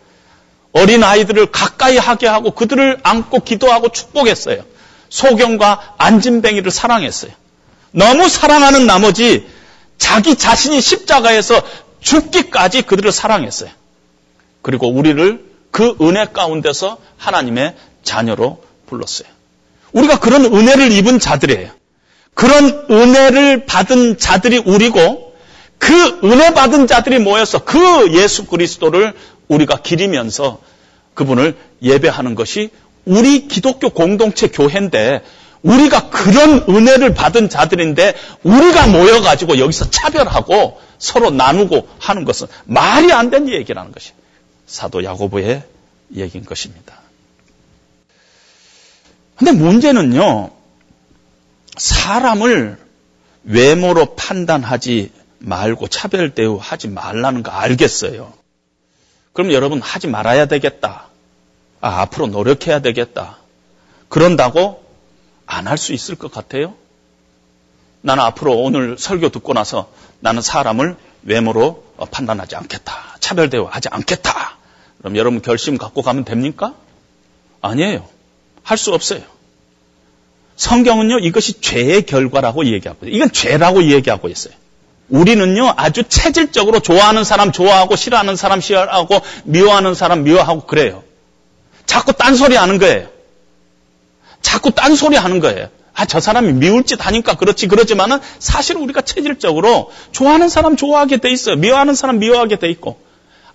어린 아이들을 가까이 하게 하고 그들을 안고 기도하고 축복했어요. 소경과 안진뱅이를 사랑했어요. 너무 사랑하는 나머지 자기 자신이 십자가에서 죽기까지 그들을 사랑했어요. 그리고 우리를 그 은혜 가운데서 하나님의 자녀로 불렀어요. 우리가 그런 은혜를 입은 자들이에요. 그런 은혜를 받은 자들이 우리고 그 은혜 받은 자들이 모여서 그 예수 그리스도를 우리가 기리면서 그분을 예배하는 것이 우리 기독교 공동체 교회인데 우리가 그런 은혜를 받은 자들인데 우리가 모여가지고 여기서 차별하고 서로 나누고 하는 것은 말이 안 되는 얘기라는 것이 사도 야고보의 얘기인 것입니다. 근데 문제는요, 사람을 외모로 판단하지 말고 차별 대우하지 말라는 거 알겠어요. 그럼 여러분 하지 말아야 되겠다. 아, 앞으로 노력해야 되겠다. 그런다고 안 할 수 있을 것 같아요? 나는 앞으로 오늘 설교 듣고 나서 나는 사람을 외모로 판단하지 않겠다. 차별 대우하지 않겠다. 그럼 여러분 결심 갖고 가면 됩니까? 아니에요. 할 수 없어요. 성경은요, 이것이 죄의 결과라고 얘기하고, 이건 죄라고 얘기하고 있어요. 우리는요, 아주 체질적으로 좋아하는 사람 좋아하고, 싫어하는 사람 싫어하고, 미워하는 사람 미워하고, 그래요. 자꾸 딴소리 하는 거예요. 자꾸 딴소리 하는 거예요. 아, 저 사람이 미울 짓 하니까 그렇지, 그러지만은 사실 우리가 체질적으로 좋아하는 사람 좋아하게 돼 있어요. 미워하는 사람 미워하게 돼 있고,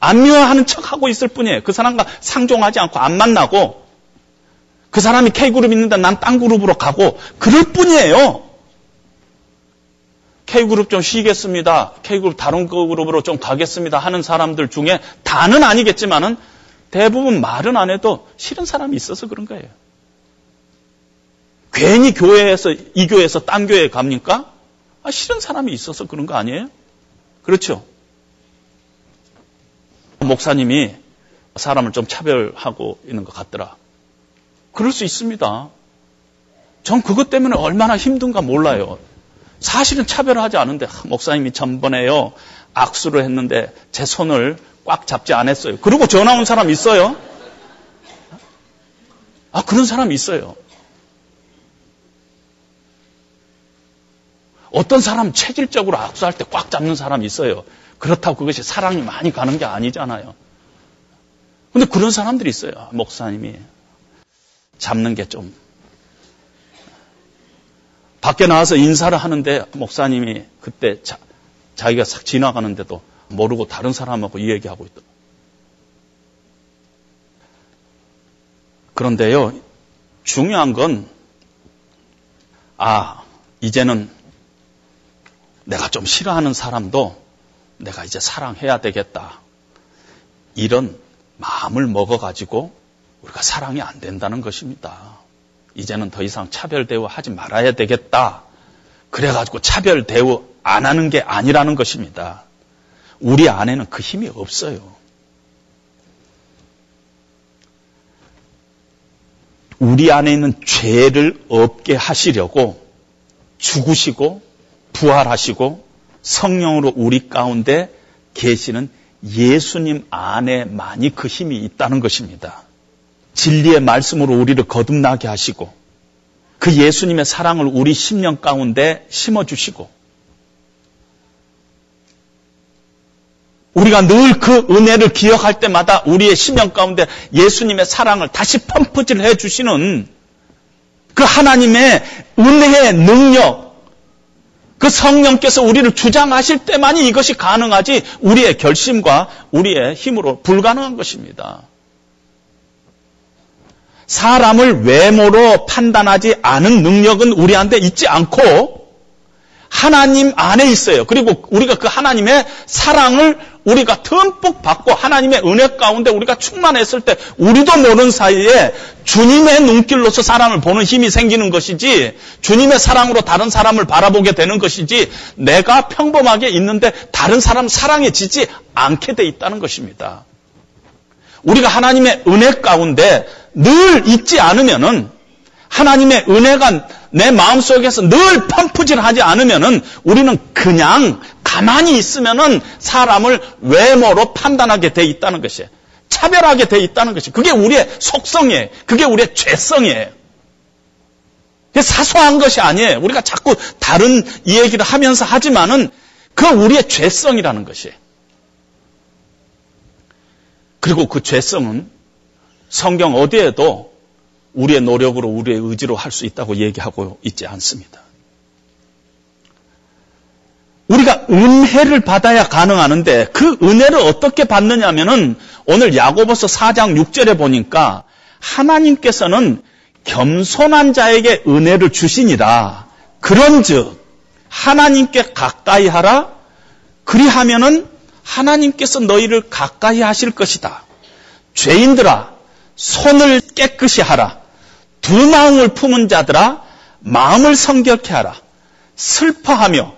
안 미워하는 척 하고 있을 뿐이에요. 그 사람과 상종하지 않고 안 만나고, 그 사람이 K그룹 있는데 난 딴 그룹으로 가고, 그럴 뿐이에요. K그룹 좀 쉬겠습니다. K그룹 다른 그룹으로 좀 가겠습니다. 하는 사람들 중에 다는 아니겠지만은 대부분 말은 안 해도 싫은 사람이 있어서 그런 거예요. 괜히 교회에서, 이 교회에서 딴 교회에 갑니까? 아, 싫은 사람이 있어서 그런 거 아니에요? 그렇죠? 목사님이 사람을 좀 차별하고 있는 것 같더라. 그럴 수 있습니다. 전 그것 때문에 얼마나 힘든가 몰라요. 사실은 차별하지 않은데, 목사님이 전번에요, 악수를 했는데 제 손을 꽉 잡지 않았어요. 그리고 전화 온 사람 있어요? 아, 그런 사람 있어요. 어떤 사람 체질적으로 악수할 때 꽉 잡는 사람 있어요. 그렇다고 그것이 사랑이 많이 가는 게 아니잖아요. 근데 그런 사람들이 있어요. 목사님이 잡는 게 좀. 밖에 나와서 인사를 하는데 목사님이 그때 자, 자기가 싹 지나가는데도 모르고 다른 사람하고 이 얘기하고 있다. 그런데요, 중요한 건, 아, 이제는 내가 좀 싫어하는 사람도 내가 이제 사랑해야 되겠다. 이런 마음을 먹어가지고 우리가 사랑이 안 된다는 것입니다. 이제는 더 이상 차별 대우 하지 말아야 되겠다. 그래가지고 차별 대우 안 하는 게 아니라는 것입니다. 우리 안에는 그 힘이 없어요. 우리 안에 있는 죄를 없게 하시려고 죽으시고 부활하시고 성령으로 우리 가운데 계시는 예수님 안에만이 그 힘이 있다는 것입니다. 진리의 말씀으로 우리를 거듭나게 하시고 그 예수님의 사랑을 우리 심령 가운데 심어주시고 우리가 늘 그 은혜를 기억할 때마다 우리의 심령 가운데 예수님의 사랑을 다시 펌프질 해 주시는 그 하나님의 은혜의 능력, 그 성령께서 우리를 주장하실 때만이 이것이 가능하지 우리의 결심과 우리의 힘으로 불가능한 것입니다. 사람을 외모로 판단하지 않은 능력은 우리한테 있지 않고 하나님 안에 있어요. 그리고 우리가 그 하나님의 사랑을 우리가 듬뿍 받고 하나님의 은혜 가운데 우리가 충만했을 때 우리도 모르는 사이에 주님의 눈길로서 사람을 보는 힘이 생기는 것이지 주님의 사랑으로 다른 사람을 바라보게 되는 것이지 내가 평범하게 있는데 다른 사람 사랑에 지지 않게 돼 있다는 것입니다. 우리가 하나님의 은혜 가운데 늘 있지 않으면은 하나님의 은혜가 내 마음 속에서 늘 펌프질 하지 않으면은 우리는 그냥 가만히 있으면은 사람을 외모로 판단하게 돼 있다는 것이에요. 차별하게 돼 있다는 것이 그게 우리의 속성이에요. 그게 우리의 죄성이에요. 사소한 것이 아니에요. 우리가 자꾸 다른 이 얘기를 하면서 하지만은 그 우리의 죄성이라는 것이에요. 그리고 그 죄성은 성경 어디에도 우리의 노력으로 우리의 의지로 할 수 있다고 얘기하고 있지 않습니다. 우리가 은혜를 받아야 가능하는데 그 은혜를 어떻게 받느냐면은 오늘 야고보서 4장 6절에 보니까 하나님께서는 겸손한 자에게 은혜를 주시니라. 그런즉 하나님께 가까이 하라. 그리하면은 하나님께서 너희를 가까이 하실 것이다. 죄인들아 손을 깨끗이 하라. 두 마음을 품은 자들아 마음을 성결케 하라. 슬퍼하며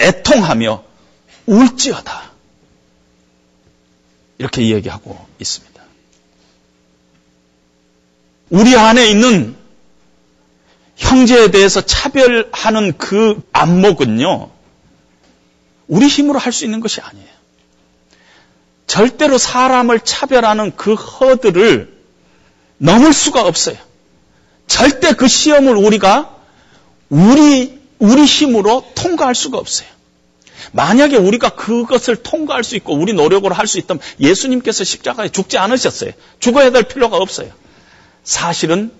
애통하며 울지어다. 이렇게 이야기하고 있습니다. 우리 안에 있는 형제에 대해서 차별하는 그 안목은요, 우리 힘으로 할 수 있는 것이 아니에요. 절대로 사람을 차별하는 그 허들을 넘을 수가 없어요. 절대 그 시험을 우리가 우리, 우리 힘으로 통과할 수가 없어요. 만약에 우리가 그것을 통과할 수 있고 우리 노력으로 할 수 있다면 예수님께서 십자가에 죽지 않으셨어요. 죽어야 될 필요가 없어요. 사실은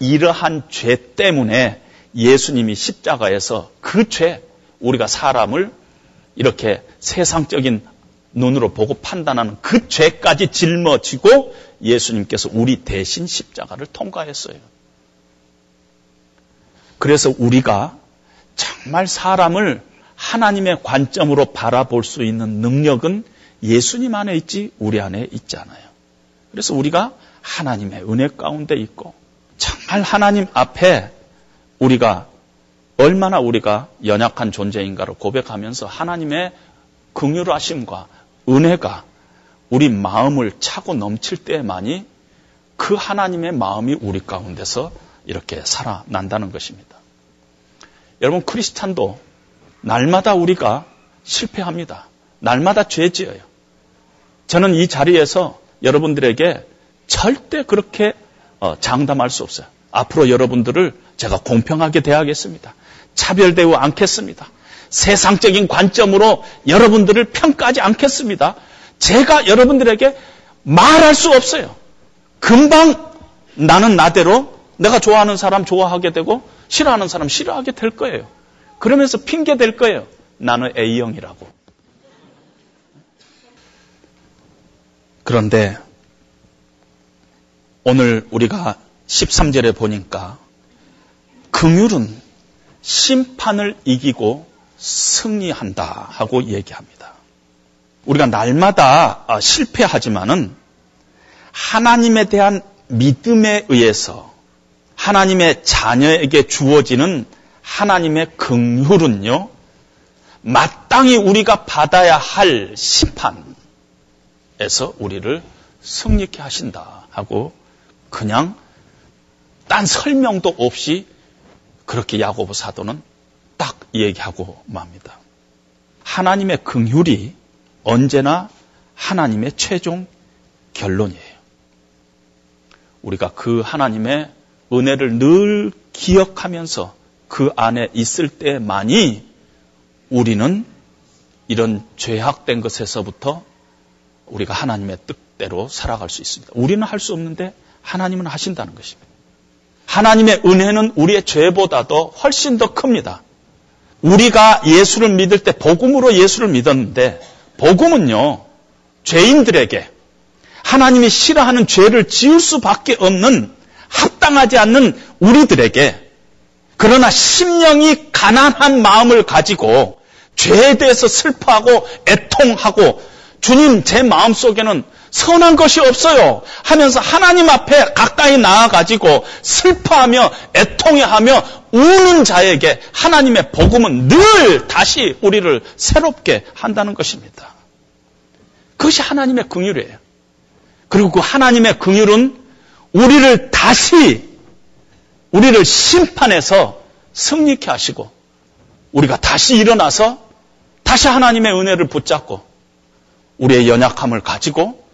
이러한 죄 때문에 예수님이 십자가에서 그 죄, 우리가 사람을 이렇게 세상적인 눈으로 보고 판단하는 그 죄까지 짊어지고 예수님께서 우리 대신 십자가를 통과했어요. 그래서 우리가 정말 사람을 하나님의 관점으로 바라볼 수 있는 능력은 예수님 안에 있지 우리 안에 있잖아요. 그래서 우리가 하나님의 은혜 가운데 있고 정말 하나님 앞에 우리가 얼마나 우리가 연약한 존재인가를 고백하면서 하나님의 긍휼하심과 은혜가 우리 마음을 차고 넘칠 때만이 그 하나님의 마음이 우리 가운데서 이렇게 살아난다는 것입니다. 여러분 크리스찬도 날마다 우리가 실패합니다. 날마다 죄 지어요. 저는 이 자리에서 여러분들에게 절대 그렇게 어, 장담할 수 없어요. 앞으로 여러분들을 제가 공평하게 대하겠습니다. 차별되지 않겠습니다. 세상적인 관점으로 여러분들을 평가하지 않겠습니다. 제가 여러분들에게 말할 수 없어요. 금방 나는 나대로 내가 좋아하는 사람 좋아하게 되고 싫어하는 사람 싫어하게 될 거예요. 그러면서 핑계 될 거예요. 나는 A형이라고. 그런데 오늘 우리가 13절에 보니까 긍휼은 심판을 이기고 승리한다 하고 얘기합니다. 우리가 날마다 아, 실패하지만은 하나님에 대한 믿음에 의해서 하나님의 자녀에게 주어지는 하나님의 긍휼은요, 마땅히 우리가 받아야 할 심판에서 우리를 승리케 하신다 하고 그냥 딴 설명도 없이 그렇게 야고보 사도는 딱 얘기하고 맙니다. 하나님의 긍휼이 언제나 하나님의 최종 결론이에요. 우리가 그 하나님의 은혜를 늘 기억하면서 그 안에 있을 때만이 우리는 이런 죄악된 것에서부터 우리가 하나님의 뜻대로 살아갈 수 있습니다. 우리는 할 수 없는데 하나님은 하신다는 것입니다. 하나님의 은혜는 우리의 죄보다도 훨씬 더 큽니다. 우리가 예수를 믿을 때 복음으로 예수를 믿었는데 복음은요 죄인들에게 하나님이 싫어하는 죄를 지을 수밖에 없는 합당하지 않는 우리들에게 그러나 심령이 가난한 마음을 가지고 죄에 대해서 슬퍼하고 애통하고 주님 제 마음 속에는 선한 것이 없어요 하면서 하나님 앞에 가까이 나아가지고 슬퍼하며 애통해하며 우는 자에게 하나님의 복음은 늘 다시 우리를 새롭게 한다는 것입니다. 그것이 하나님의 긍휼이에요. 그리고 그 하나님의 긍휼은 우리를 다시 우리를 심판해서 승리케 하시고 우리가 다시 일어나서 다시 하나님의 은혜를 붙잡고 우리의 연약함을 가지고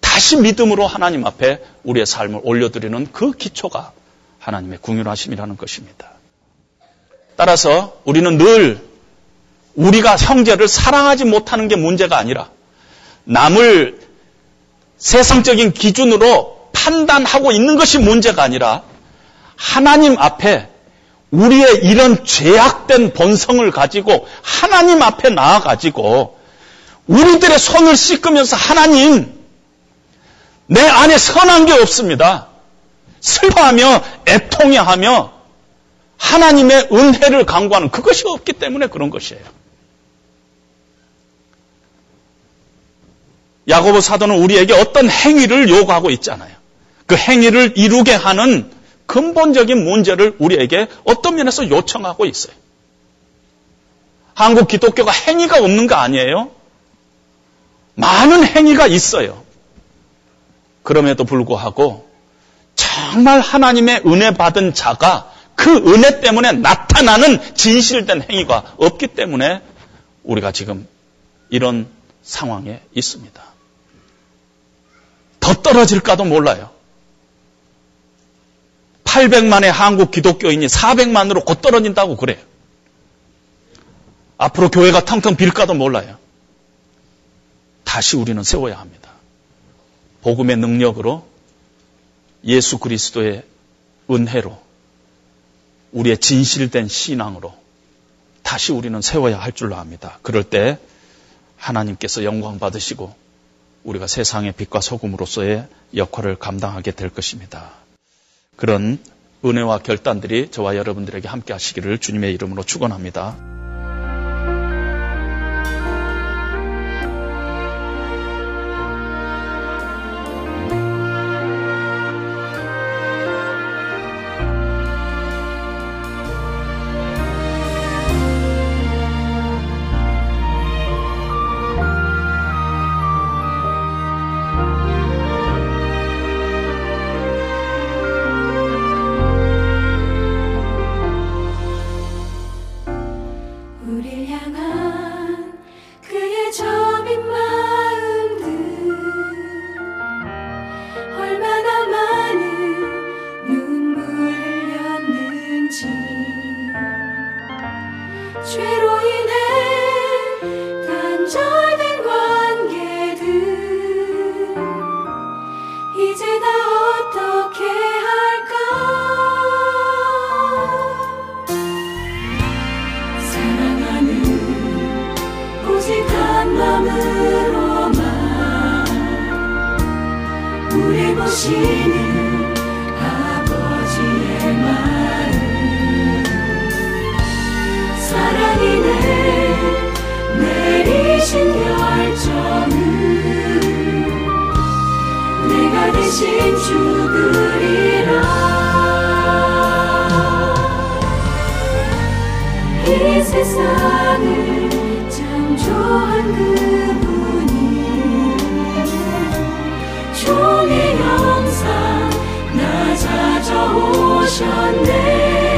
다시 믿음으로 하나님 앞에 우리의 삶을 올려드리는 그 기초가 하나님의 궁휼하심이라는 것입니다. 따라서 우리는 늘 우리가 형제를 사랑하지 못하는 게 문제가 아니라 남을 세상적인 기준으로 판단하고 있는 것이 문제가 아니라 하나님 앞에 우리의 이런 죄악된 본성을 가지고 하나님 앞에 나아가지고 우리들의 손을 씻으면서 하나님, 내 안에 선한 게 없습니다. 슬퍼하며 애통해하며 하나님의 은혜를 강구하는 그것이 없기 때문에 그런 것이에요. 야고보 사도는 우리에게 어떤 행위를 요구하고 있잖아요. 그 행위를 이루게 하는 근본적인 문제를 우리에게 어떤 면에서 요청하고 있어요. 한국 기독교가 행위가 없는 거 아니에요? 많은 행위가 있어요. 그럼에도 불구하고 정말 하나님의 은혜 받은 자가 그 은혜 때문에 나타나는 진실된 행위가 없기 때문에 우리가 지금 이런 상황에 있습니다. 더 떨어질까도 몰라요. 800만의 한국 기독교인이 400만으로 곧 떨어진다고 그래요. 앞으로 교회가 텅텅 빌까도 몰라요. 다시 우리는 세워야 합니다. 복음의 능력으로 예수 그리스도의 은혜로 우리의 진실된 신앙으로 다시 우리는 세워야 할 줄로 압니다. 그럴 때 하나님께서 영광 받으시고 우리가 세상의 빛과 소금으로서의 역할을 감당하게 될 것입니다. 그런 은혜와 결단들이 저와 여러분들에게 함께 하시기를 주님의 이름으로 축원합니다. 찾아오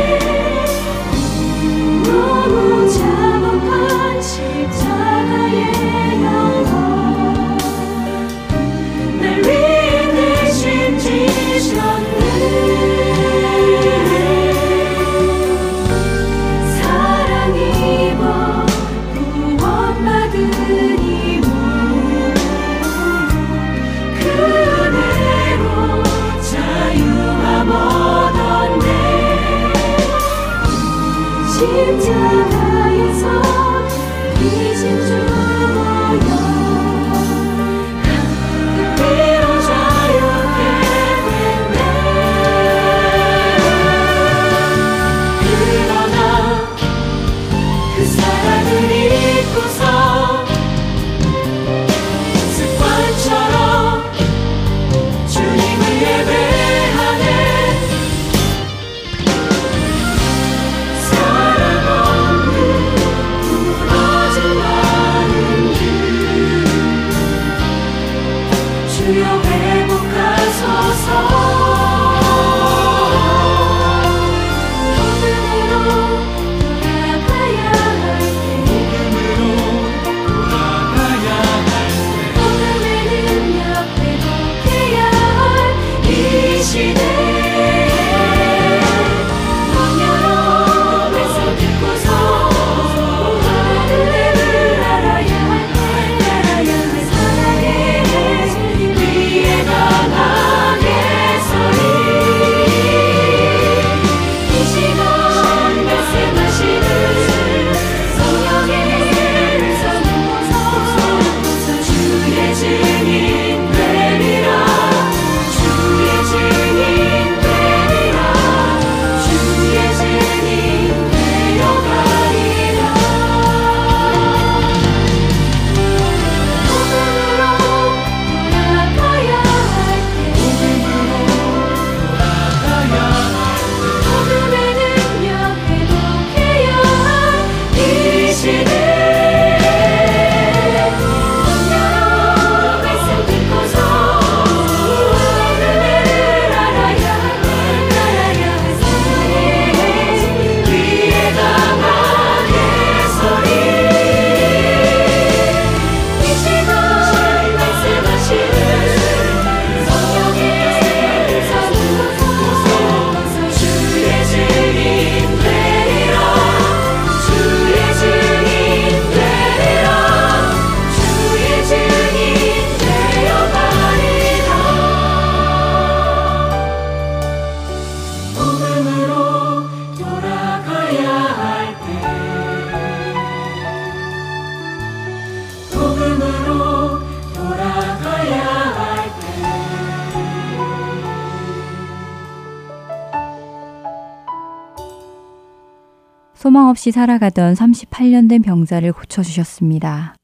없이 살아가던 38년 된 병자를 고쳐주셨습니다.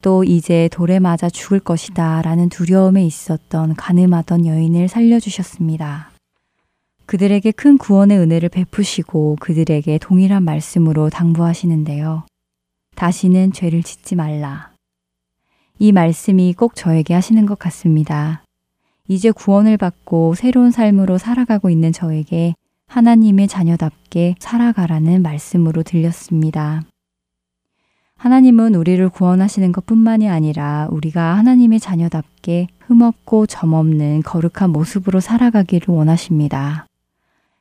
또 이제 돌에 맞아 죽을 것이다 라는 두려움에 있었던 가늠하던 여인을 살려주셨습니다. 그들에게 큰 구원의 은혜를 베푸시고 그들에게 동일한 말씀으로 당부하시는데요. 다시는 죄를 짓지 말라. 이 말씀이 꼭 저에게 하시는 것 같습니다. 이제 구원을 받고 새로운 삶으로 살아가고 있는 저에게 하나님의 자녀답게 살아가라는 말씀으로 들렸습니다. 하나님은 우리를 구원하시는 것 뿐만이 아니라 우리가 하나님의 자녀답게 흠없고 점없는 거룩한 모습으로 살아가기를 원하십니다.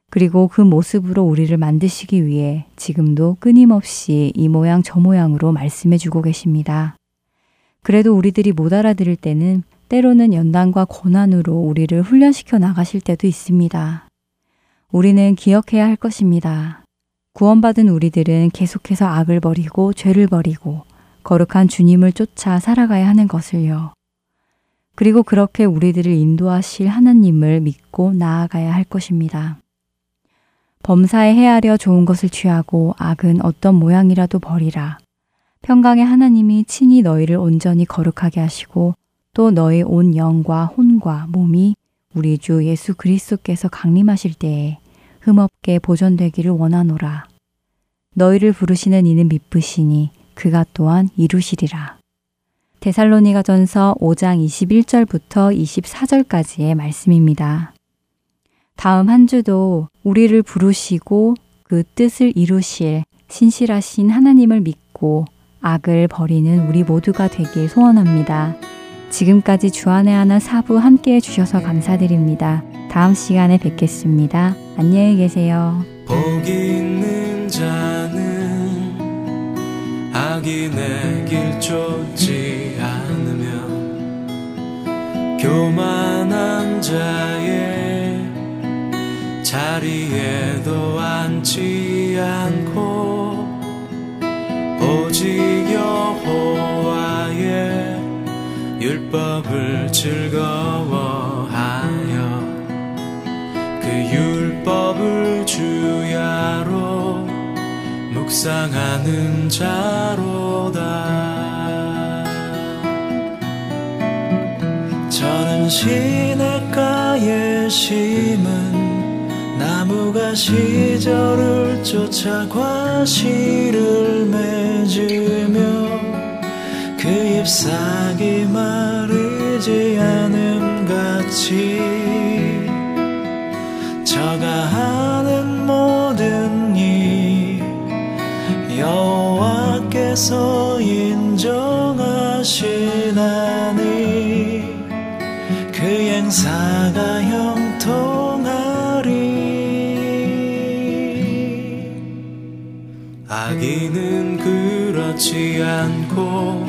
그리고 그 모습으로 우리를 만드시기 위해 지금도 끊임없이 이 모양 저 모양으로 말씀해 주고 계십니다. 그래도 우리들이 못 알아들을 때는 때로는 연단과 고난으로 우리를 훈련시켜 나가실 때도 있습니다. 우리는 기억해야 할 것입니다. 구원받은 우리들은 계속해서 악을 버리고 죄를 버리고 거룩한 주님을 쫓아 살아가야 하는 것을요. 그리고 그렇게 우리들을 인도하실 하나님을 믿고 나아가야 할 것입니다. 범사에 헤아려 좋은 것을 취하고 악은 어떤 모양이라도 버리라. 평강의 하나님이 친히 너희를 온전히 거룩하게 하시고 또 너희 온 영과 혼과 몸이 우리 주 예수 그리스도께서 강림하실 때에 흠없게 보존되기를 원하노라. 너희를 부르시는 이는 미쁘시니 그가 또한 이루시리라. 데살로니가 전서 5장 21절부터 24절까지의 말씀입니다. 다음 한 주도 우리를 부르시고 그 뜻을 이루실 신실하신 하나님을 믿고 악을 버리는 우리 모두가 되길 소원합니다. 지금까지 주안의 하나 사부 함께 해주셔서 감사드립니다. 다음 시간에 뵙겠습니다. 안녕히 계세요. 복 있는 자는 악인의 길 쫓지 않으며 교만한 자의 자리에도 앉지 않고 오직 여호와의 율법을 즐거워하여 그 율법을 주야로 묵상하는 자로다. 저는 시냇가에 심은 나무가 시절을 쫓아 과실을 맺으며 그 잎사귀 마르지 않음 같이 저가 하는 모든 일 여호와께서 인정하시나니 그 행사가 형통하리. 악인은 그렇지 않고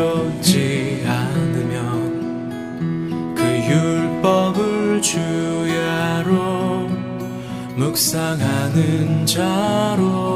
쫓지 않으며 그 율법을 주야로 묵상하는 자로다